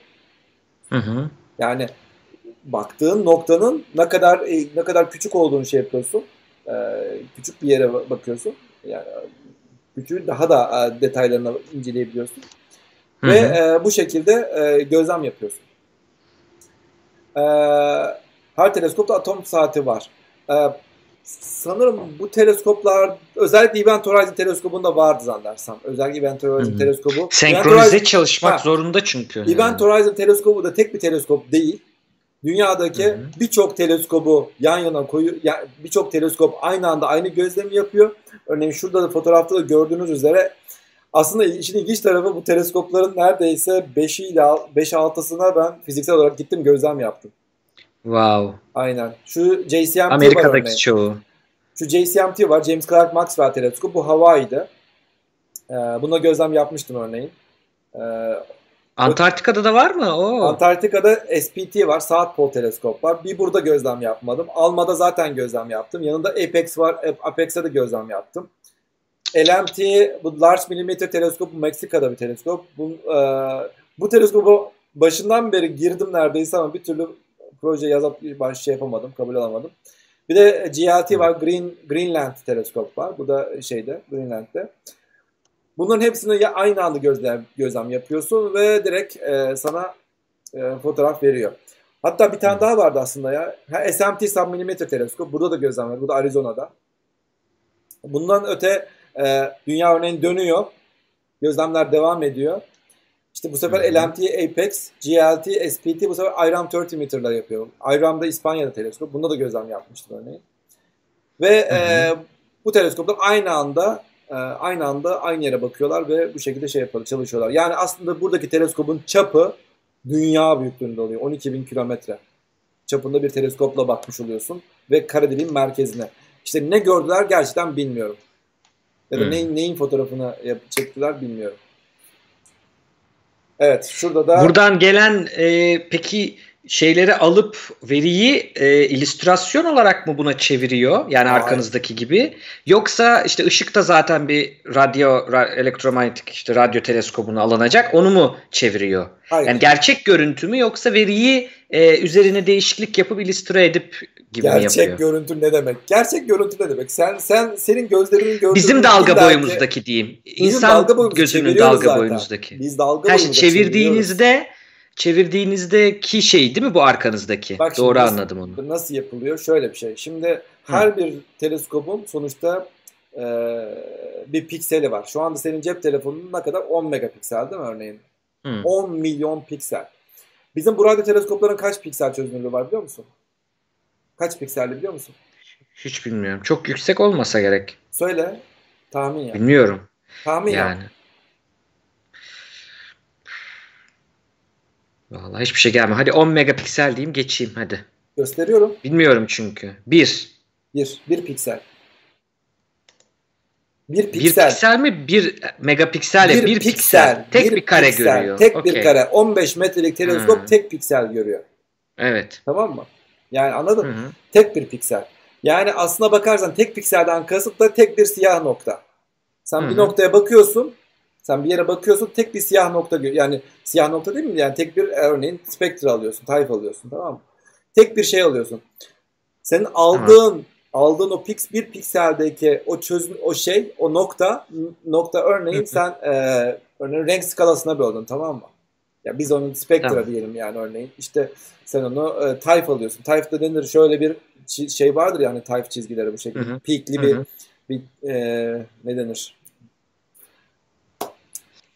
Hı hı. Yani baktığın noktanın ne kadar e, ne kadar küçük olduğunu şey yapıyorsun. Ee, küçük bir yere bakıyorsun. Yani küçüğü daha da e, detaylarına inceleyebiliyorsun. Hı hı. Ve e, bu şekilde e, gözlem yapıyorsun. E, her teleskopta atom saati var. E, sanırım bu teleskoplar özellikle Event Horizon teleskobunda vardı zannedersem. Özellikle Event Horizon Hı-hı. teleskobu.
Senkronize Horizon, çalışmak ha, zorunda çünkü.
Event yani. Horizon teleskobu da tek bir teleskop değil. Dünyadaki birçok teleskobu yan yana koyu ya, birçok teleskop aynı anda aynı gözlemi yapıyor. Örneğin şurada da fotoğrafta da gördüğünüz üzere aslında işin ilginç tarafı bu teleskopların neredeyse 5 ile 5-6'sına ben fiziksel olarak gittim gözlem yaptım.
Wow.
Aynen. Şu JCMT
Amerika'daki var çoğu.
Şu JCMT var. James Clerk Maxwell teleskopu. Bu Hawaii'de. Ee, buna gözlem yapmıştım örneğin.
Ee, Antarktika'da da var mı? Oo.
Antarktika'da SPT var. Saat Pol teleskop var. Bir burada gözlem yapmadım. Alma'da zaten gözlem yaptım. Yanında Apex var. Apex'e de gözlem yaptım. LMT bu Large Millimeter teleskop bu Meksika'da bir teleskop. Bu, e, bu teleskobu başından beri girdim neredeyse ama bir türlü proje yazıp baş şey yapamadım, kabul alamadım. Bir de GLT var, Green Greenland teleskop var. Bu da şeyde, Greenland'de. Bunların hepsini aynı anda gözlem, gözlem yapıyorsun ve direkt e, sana e, fotoğraf veriyor. Hatta bir tane daha vardı aslında ya. Ha, SMT submillimeter teleskop. Burada da gözlem var. Bu da Arizona'da. Bundan öte e, dünya örneğin dönüyor. Gözlemler devam ediyor. İşte bu sefer Hı-hı. LMT Apex, GLT, SPT bu sefer IRAM 30 meter'la yapıyor. IRAM da İspanya'da teleskop. Bunda da gözlem yapmıştım örneğin. Ve e, bu teleskoplar aynı anda aynı anda aynı yere bakıyorlar ve bu şekilde şey yapıyorlar, çalışıyorlar. Yani aslında buradaki teleskopun çapı dünya büyüklüğünde oluyor. 12 bin kilometre çapında bir teleskopla bakmış oluyorsun ve kara deliğin merkezine. İşte ne gördüler gerçekten bilmiyorum. Ya da hmm. neyin, neyin fotoğrafını çektiler bilmiyorum. Evet şurada da.
Buradan gelen e, peki şeyleri alıp veriyi e, illüstrasyon olarak mı buna çeviriyor? Yani Hayır. arkanızdaki gibi. Yoksa işte ışık da zaten bir radyo ra- elektromanyetik işte radyo teleskobuna alınacak. Onu mu çeviriyor? Hayır. Yani gerçek görüntü mü yoksa veriyi e, üzerine değişiklik yapıp illüstre edip gibi
gerçek
mi yapıyor?
Gerçek görüntü ne demek? Gerçek görüntü ne demek? Sen sen senin gözlerinin gördüğün
Bizim dalga boyumuzdaki diyeyim. İnsan dalga gözünün dalga zaten. boyumuzdaki.
Biz dalga
Her şey çevirdiğinizde çevirdiğinizdeki şey değil mi bu arkanızdaki? Bak Doğru nasıl, anladım onu.
Nasıl yapılıyor? Şöyle bir şey. Şimdi her Hı. bir teleskopun sonuçta e, bir pikseli var. Şu anda senin cep telefonunun ne kadar? 10 megapiksel değil mi örneğin? Hı. 10 milyon piksel. Bizim bu radyo teleskopların kaç piksel çözünürlüğü var biliyor musun? Kaç pikselli biliyor musun?
Hiç bilmiyorum. Çok yüksek olmasa gerek.
Söyle. Tahmin ya.
Bilmiyorum.
Tahmin
yani. Ya. Vallahi hiçbir şey gelmiyor. Hadi 10 megapiksel diyeyim geçeyim hadi.
Gösteriyorum.
Bilmiyorum çünkü. 1.
1. 1 piksel. 1
piksel. 1 piksel mi? 1 megapiksel. 1 piksel. piksel. Tek bir, bir kare piksel, görüyor.
Tek okay. bir kare. 15 metrelik teleskop hmm. tek piksel görüyor.
Evet.
Tamam mı? Yani anladın mı? Tek bir piksel. Yani aslına bakarsan tek pikselden kasıt da tek bir siyah nokta. Sen Hı-hı. bir noktaya bakıyorsun. Sen bir yere bakıyorsun tek bir siyah nokta yani siyah nokta değil mi? Yani tek bir örneğin spektre alıyorsun, tayf alıyorsun tamam mı? Tek bir şey alıyorsun. Senin aldığın Hı. aldığın o pix bir pikseldeki o çözüm o şey o nokta nokta örneğin sen e, örneğin renk skalasına böldün tamam mı? Ya biz onu spektra tamam. diyelim yani örneğin. İşte sen onu e, tayf alıyorsun. Tayf'ta denir şöyle bir şey vardır yani tayf çizgileri bu şekilde. Hı hı. Peakli bir, bir e, ne denir?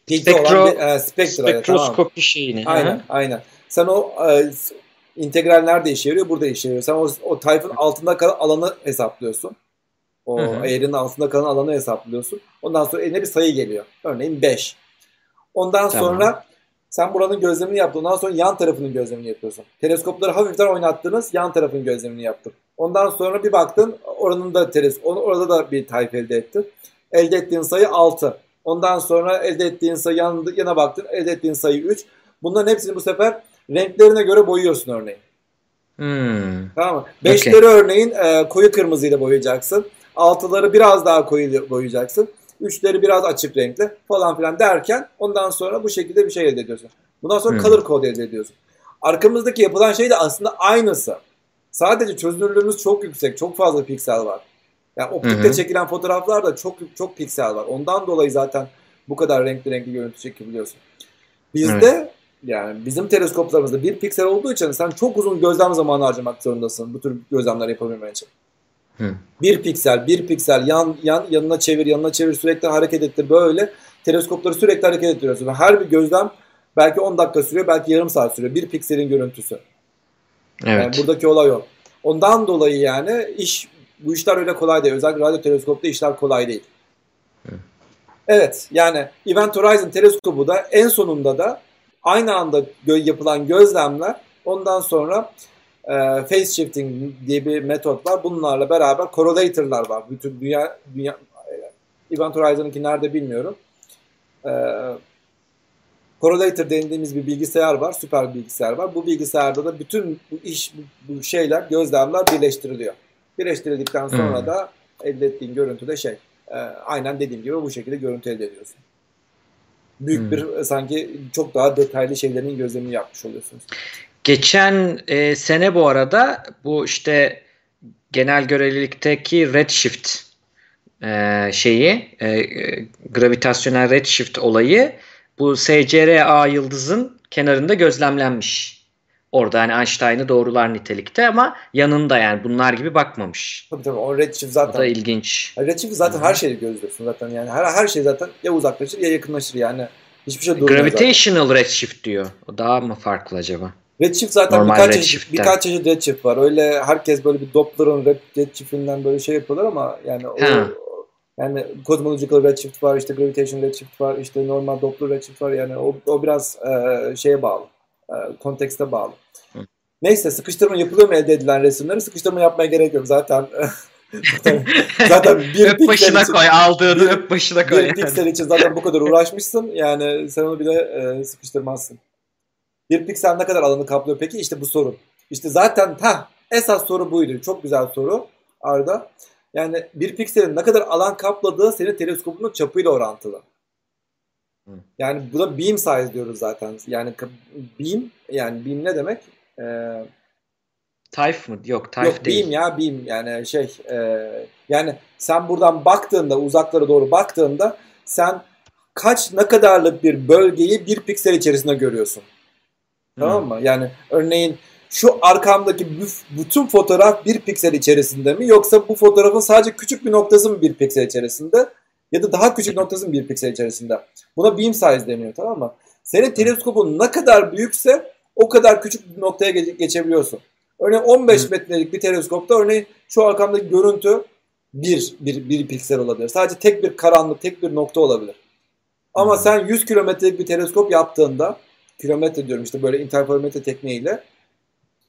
Spektro, olan bir, e, spektra, spektroskopi tamam. şeyini.
Aynen, hı. aynen. Sen o e, integral nerede işe yarıyor? Burada işe yarıyor. Sen o, o tayfın altında kalan alanı hesaplıyorsun. O eğrinin altında kalan alanı hesaplıyorsun. Ondan sonra eline bir sayı geliyor. Örneğin 5. Ondan tamam. sonra sen buranın gözlemini yaptın. Ondan sonra yan tarafının gözlemini yapıyorsun. Teleskopları hafiften oynattınız. Yan tarafın gözlemini yaptın. Ondan sonra bir baktın oranın da teleskop, orada da bir tayf elde ettin. Elde ettiğin sayı 6. Ondan sonra elde ettiğin sayı yan, yana baktın. Elde ettiğin sayı 3. Bunların hepsini bu sefer renklerine göre boyuyorsun örneğin.
Hmm.
Tamam mı? Beşleri okay. örneğin e, koyu kırmızıyla boyayacaksın. Altıları biraz daha koyu boyayacaksın. Üçleri biraz açık renkli falan filan derken ondan sonra bu şekilde bir şey elde ediyorsun. Bundan sonra hmm. color code elde ediyorsun. Arkamızdaki yapılan şey de aslında aynısı. Sadece çözünürlüğümüz çok yüksek. Çok fazla piksel var. Yani optikte Hı-hı. çekilen fotoğraflarda çok çok piksel var. Ondan dolayı zaten bu kadar renkli renkli görüntü çekebiliyorsun. Bizde evet. yani bizim teleskoplarımızda bir piksel olduğu için sen çok uzun gözlem zamanı harcamak zorundasın bu tür gözlemler yapabilmen için. Hı. Bir piksel, bir piksel yan yan yanına çevir, yanına çevir sürekli hareket ettir böyle. Teleskopları sürekli hareket ettiriyorsun. Ve her bir gözlem belki 10 dakika sürüyor, belki yarım saat sürüyor. Bir pikselin görüntüsü. Evet. Yani buradaki olay o. Ondan dolayı yani iş bu işler öyle kolay değil. Özellikle radyo teleskopta işler kolay değil. Evet yani Event Horizon teleskobu da en sonunda da aynı anda gö- yapılan gözlemler ondan sonra e, phase shifting diye bir metot var. Bunlarla beraber correlator'lar var. Bütün dünya, dünya Event Horizon'ınki nerede bilmiyorum. E, correlator dediğimiz bir bilgisayar var. Süper bilgisayar var. Bu bilgisayarda da bütün bu iş, bu şeyler, gözlemler birleştiriliyor. Birleştirildikten sonra hmm. da elde ettiğin görüntü de şey, e, aynen dediğim gibi bu şekilde görüntü elde ediyorsun. Büyük hmm. bir sanki çok daha detaylı şeylerin gözlemini yapmış oluyorsunuz.
Geçen e, sene bu arada bu işte genel görevlilikteki redshift e, şeyi e, gravitasyonel redshift olayı bu SCRA yıldızın kenarında gözlemlenmiş. Orada hani Einstein'ı doğrular nitelikte ama yanında yani bunlar gibi bakmamış.
Tabii tabii o redshift zaten.
O da ilginç.
Redshift zaten Hı-hı. her şeyi gözlüyorsun zaten yani her, her şey zaten ya uzaklaşır ya yakınlaşır yani. Hiçbir şey
durmuyor Gravitational zaten. redshift diyor. O daha mı farklı acaba?
Redshift zaten Normal birkaç çeşit, birkaç çeşit redshift var. Öyle herkes böyle bir Doppler'ın red, redshiftinden böyle şey yapıyorlar ama yani o, yani cosmological redshift var, işte gravitation redshift var, işte normal Doppler redshift var. Yani o, o biraz e, şeye bağlı. E, kontekste bağlı. Hı. Neyse sıkıştırma yapılıyor mu elde edilen resimleri? Sıkıştırma yapmaya gerek yok. Zaten
zaten bir öp başına için, koy aldığını bir, öp başına koy.
Bir yani. piksel için zaten bu kadar uğraşmışsın. Yani sen onu bile e, sıkıştırmazsın. Bir piksel ne kadar alanı kaplıyor peki? İşte bu sorun. İşte zaten ha esas soru buydu. Çok güzel soru Arda. Yani bir pikselin ne kadar alan kapladığı senin teleskopunun çapıyla orantılı. Yani bu da beam size diyoruz zaten. Yani beam yani beam ne demek? Ee,
Tayf mı? Yok tayf
yok,
değil.
Beam ya beam yani şey e, yani sen buradan baktığında uzaklara doğru baktığında sen kaç ne kadarlık bir bölgeyi bir piksel içerisinde görüyorsun. Tamam mı? Yani örneğin şu arkamdaki bütün fotoğraf bir piksel içerisinde mi yoksa bu fotoğrafın sadece küçük bir noktası mı bir piksel içerisinde ya da daha küçük noktası mı bir piksel içerisinde? Buna beam size deniyor tamam mı? Senin teleskopun ne kadar büyükse o kadar küçük bir noktaya geçebiliyorsun. Örneğin 15 metrelik bir teleskopta örneğin şu arkamdaki görüntü bir, bir, bir piksel olabilir. Sadece tek bir karanlık, tek bir nokta olabilir. Ama hmm. sen 100 kilometrelik bir teleskop yaptığında kilometre diyorum işte böyle interferometre tekniğiyle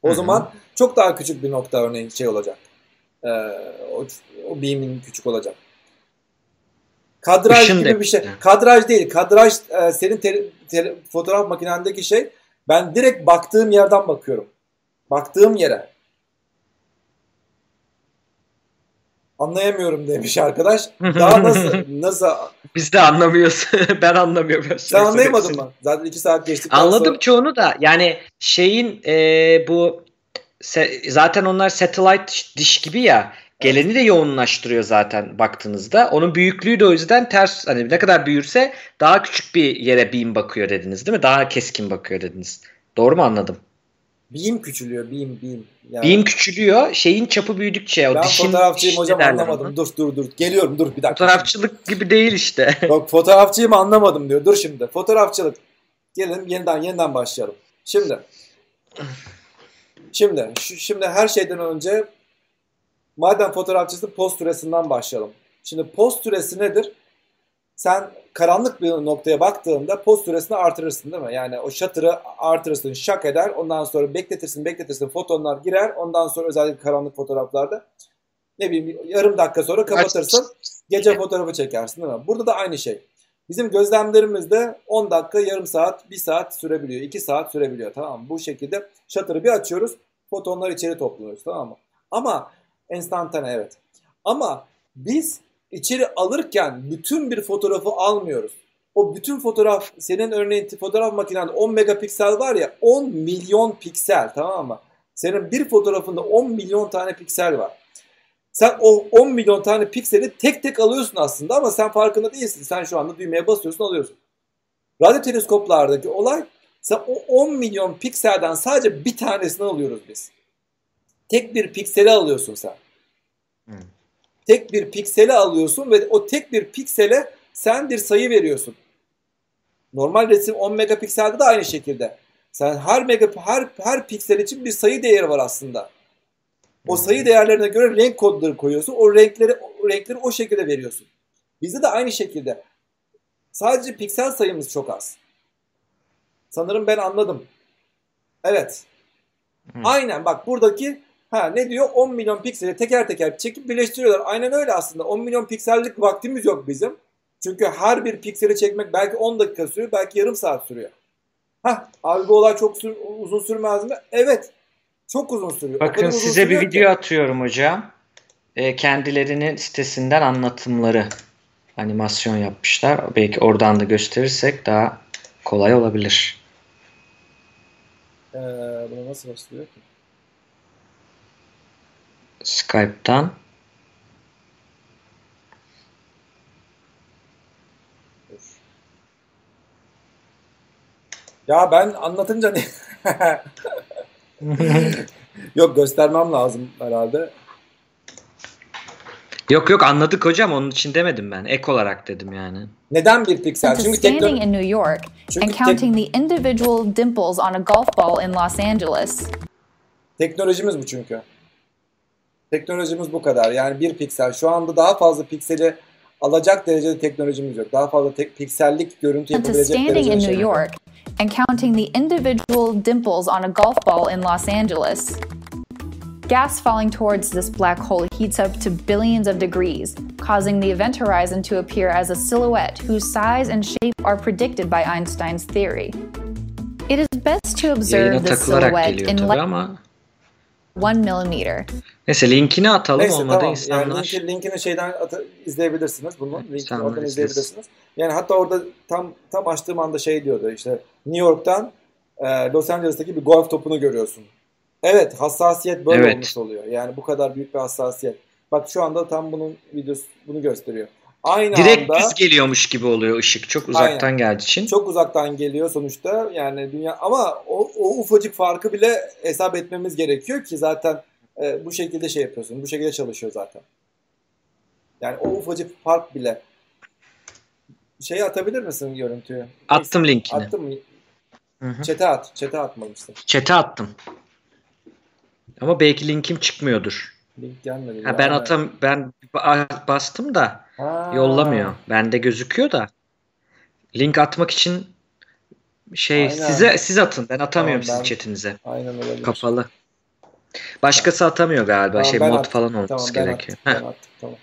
o Hı-hı. zaman çok daha küçük bir nokta örneğin şey olacak. Ee, o, o beam'in küçük olacak. Kadraj Işın gibi bir şey. Yani. Kadraj değil. Kadraj e, senin te, te, fotoğraf makinendeki şey. Ben direkt baktığım yerden bakıyorum. Baktığım yere. Anlayamıyorum demiş arkadaş. Daha nasıl nasıl
biz de anlamıyoruz. ben anlamıyorum.
Sen anlayamadın mı? Zaten iki saat geçtikten
Anladım
sonra...
çoğunu da. Yani şeyin e, bu zaten onlar satellite diş gibi ya. Geleni de yoğunlaştırıyor zaten baktığınızda. Onun büyüklüğü de o yüzden ters hani ne kadar büyürse daha küçük bir yere beam bakıyor dediniz değil mi? Daha keskin bakıyor dediniz. Doğru mu anladım?
Beam küçülüyor, beam, beam.
Yani. Beam küçülüyor, şeyin çapı büyüdükçe. O
ben dişin, fotoğrafçıyım hocam anlamadım. Onu. Dur dur dur. Geliyorum dur bir dakika.
Fotoğrafçılık gibi değil işte.
Yok fotoğrafçıyım anlamadım diyor. Dur şimdi. Fotoğrafçılık. Gelin yeniden yeniden başlayalım. Şimdi. Şimdi şu, şimdi her şeyden önce madem fotoğrafçısın post süresinden başlayalım. Şimdi post süresi nedir? sen karanlık bir noktaya baktığında poz süresini artırırsın değil mi? Yani o shutter'ı artırırsın, şak eder. Ondan sonra bekletirsin, bekletirsin. Fotonlar girer. Ondan sonra özellikle karanlık fotoğraflarda ne bileyim yarım dakika sonra kapatırsın. Gece fotoğrafı çekersin değil mi? Burada da aynı şey. Bizim gözlemlerimizde 10 dakika, yarım saat, 1 saat sürebiliyor. 2 saat sürebiliyor tamam mı? Bu şekilde shutter'ı bir açıyoruz. Fotonlar içeri topluyoruz tamam mı? Ama enstantane evet. Ama biz içeri alırken bütün bir fotoğrafı almıyoruz. O bütün fotoğraf senin örneğin fotoğraf makinende 10 megapiksel var ya 10 milyon piksel tamam mı? Senin bir fotoğrafında 10 milyon tane piksel var. Sen o 10 milyon tane pikseli tek tek alıyorsun aslında ama sen farkında değilsin. Sen şu anda düğmeye basıyorsun alıyorsun. Radyo teleskoplardaki olay sen o 10 milyon pikselden sadece bir tanesini alıyoruz biz. Tek bir pikseli alıyorsun sen. Hmm tek bir pikseli alıyorsun ve o tek bir piksele sen bir sayı veriyorsun. Normal resim 10 megapikselde de aynı şekilde. Sen her mega her her piksel için bir sayı değeri var aslında. O sayı değerlerine göre renk kodları koyuyorsun. O renkleri o renkleri o şekilde veriyorsun. Bizde de aynı şekilde. Sadece piksel sayımız çok az. Sanırım ben anladım. Evet. Hı. Aynen bak buradaki Ha ne diyor? 10 milyon pikseli teker teker çekip birleştiriyorlar. Aynen öyle aslında. 10 milyon piksellik vaktimiz yok bizim. Çünkü her bir pikseli çekmek belki 10 dakika sürüyor, belki yarım saat sürüyor. Ha, abi bu olay çok sür, uzun sürmez mi? Evet. Çok uzun sürüyor.
Bakın size bir video ki. atıyorum hocam. E, kendilerinin sitesinden anlatımları animasyon yapmışlar. Belki oradan da gösterirsek daha kolay olabilir.
Ee, buna nasıl başlıyor ki?
Skype'tan
Ya ben anlatınca ne? yok göstermem lazım herhalde.
Yok yok anladık hocam onun için demedim ben. Ek olarak dedim yani.
Neden bir piksel?
Çünkü standing in New York and counting the individual dimples on a golf ball in Los Angeles.
Teknolojimiz bu çünkü. Teknolojimiz bu kadar. Yani bir piksel. Şu anda daha fazla pikseli alacak derecede teknolojimiz yok. Daha fazla tek piksellik görüntü yapabilecek
standing in New York and counting the individual dimples on a golf ball in Los Angeles. Gas falling towards this black hole heats up to billions of degrees, causing the event horizon to appear as a silhouette whose size and shape are predicted by Einstein's theory. It is best to observe the silhouette in
tabii
less
ama.
One millimeter.
Neyse linkini atalım
Neyse
olmadı
tamam.
insanlar.
Yani linki, linkini şeyden atı- izleyebilirsiniz bunu. Linkini oradan
izlesin.
izleyebilirsiniz. Yani hatta orada tam tam açtığım anda şey diyordu işte New York'tan e, Los Angeles'taki bir golf topunu görüyorsun. Evet hassasiyet böyle
Evet.
olmuş oluyor. Yani bu kadar büyük bir hassasiyet. Bak şu anda tam bunun videosu bunu gösteriyor. Aynı
Direkt
anda
düz geliyormuş gibi oluyor ışık. Çok uzaktan
Aynen.
geldiği için.
çok uzaktan geliyor sonuçta. Yani dünya ama o, o ufacık farkı bile hesap etmemiz gerekiyor ki zaten e, bu şekilde şey yapıyorsun. Bu şekilde çalışıyor zaten. Yani o ufacık fark bile. Şeyi atabilir misin görüntüyü?
Attım linkini.
Attım mı?
Hı hı.
Çete at. Çete atmamıştım.
Chat'e attım. Ama belki linkim çıkmıyordur.
Link gelmedi.
Ha, ben atam ben ba- bastım da
Ha.
yollamıyor. Bende gözüküyor da. Link atmak için şey
Aynen.
size siz atın. Ben atamıyorum
Tamam, ben-
sizin chatinize.
Aynen öyle.
Kapalı. Başkası atamıyor galiba.
Tamam,
şey mod
attım.
falan olması
Tamam ben
gerekiyor.
attım, ben attım, tamam.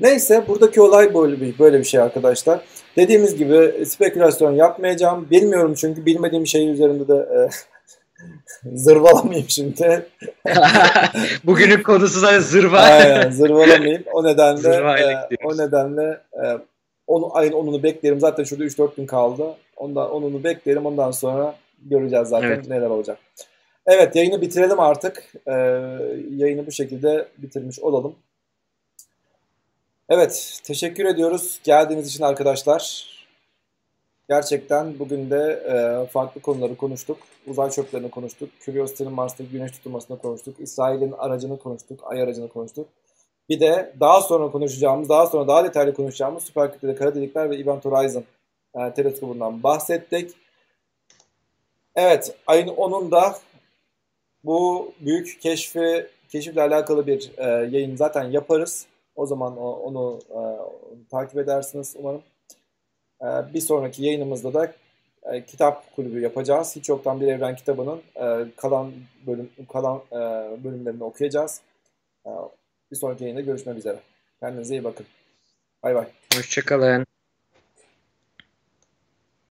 Neyse buradaki olay böyle bir böyle bir şey arkadaşlar. Dediğimiz gibi spekülasyon yapmayacağım. Bilmiyorum çünkü bilmediğim şey üzerinde de e, zırvalamayayım şimdi.
Bugünün konusu zaten zırva.
Aynen zırvalamayayım. O nedenle e, o nedenle e, onu ayın onunu beklerim. Zaten şurada 3-4 gün kaldı. Ondan onunu beklerim. Ondan sonra göreceğiz zaten
Evet.
neler olacak. Evet yayını bitirelim artık. E, yayını bu şekilde bitirmiş olalım. Evet teşekkür ediyoruz geldiğiniz için arkadaşlar. Gerçekten bugün de e, farklı konuları konuştuk. Uzay çöplerini konuştuk. Curiosity'nin Mars'taki güneş tutulmasını konuştuk. İsrail'in aracını konuştuk. Ay aracını konuştuk. Bir de daha sonra konuşacağımız, daha sonra daha detaylı konuşacağımız süper kütleli kara delikler ve Event Horizon e, teleskobundan bahsettik. Evet, ayın 10'unda bu büyük keşfi keşifle alakalı bir e, yayın zaten yaparız. O zaman o- onu, e, takip edersiniz umarım. E, bir sonraki yayınımızda da e, kitap kulübü yapacağız. Hiç yoktan bir evren kitabının e, kalan bölüm kalan e, bölümlerini okuyacağız. Bir sonraki yayında görüşmek üzere. Kendinize iyi bakın. Bay bay.
Hoşçakalın.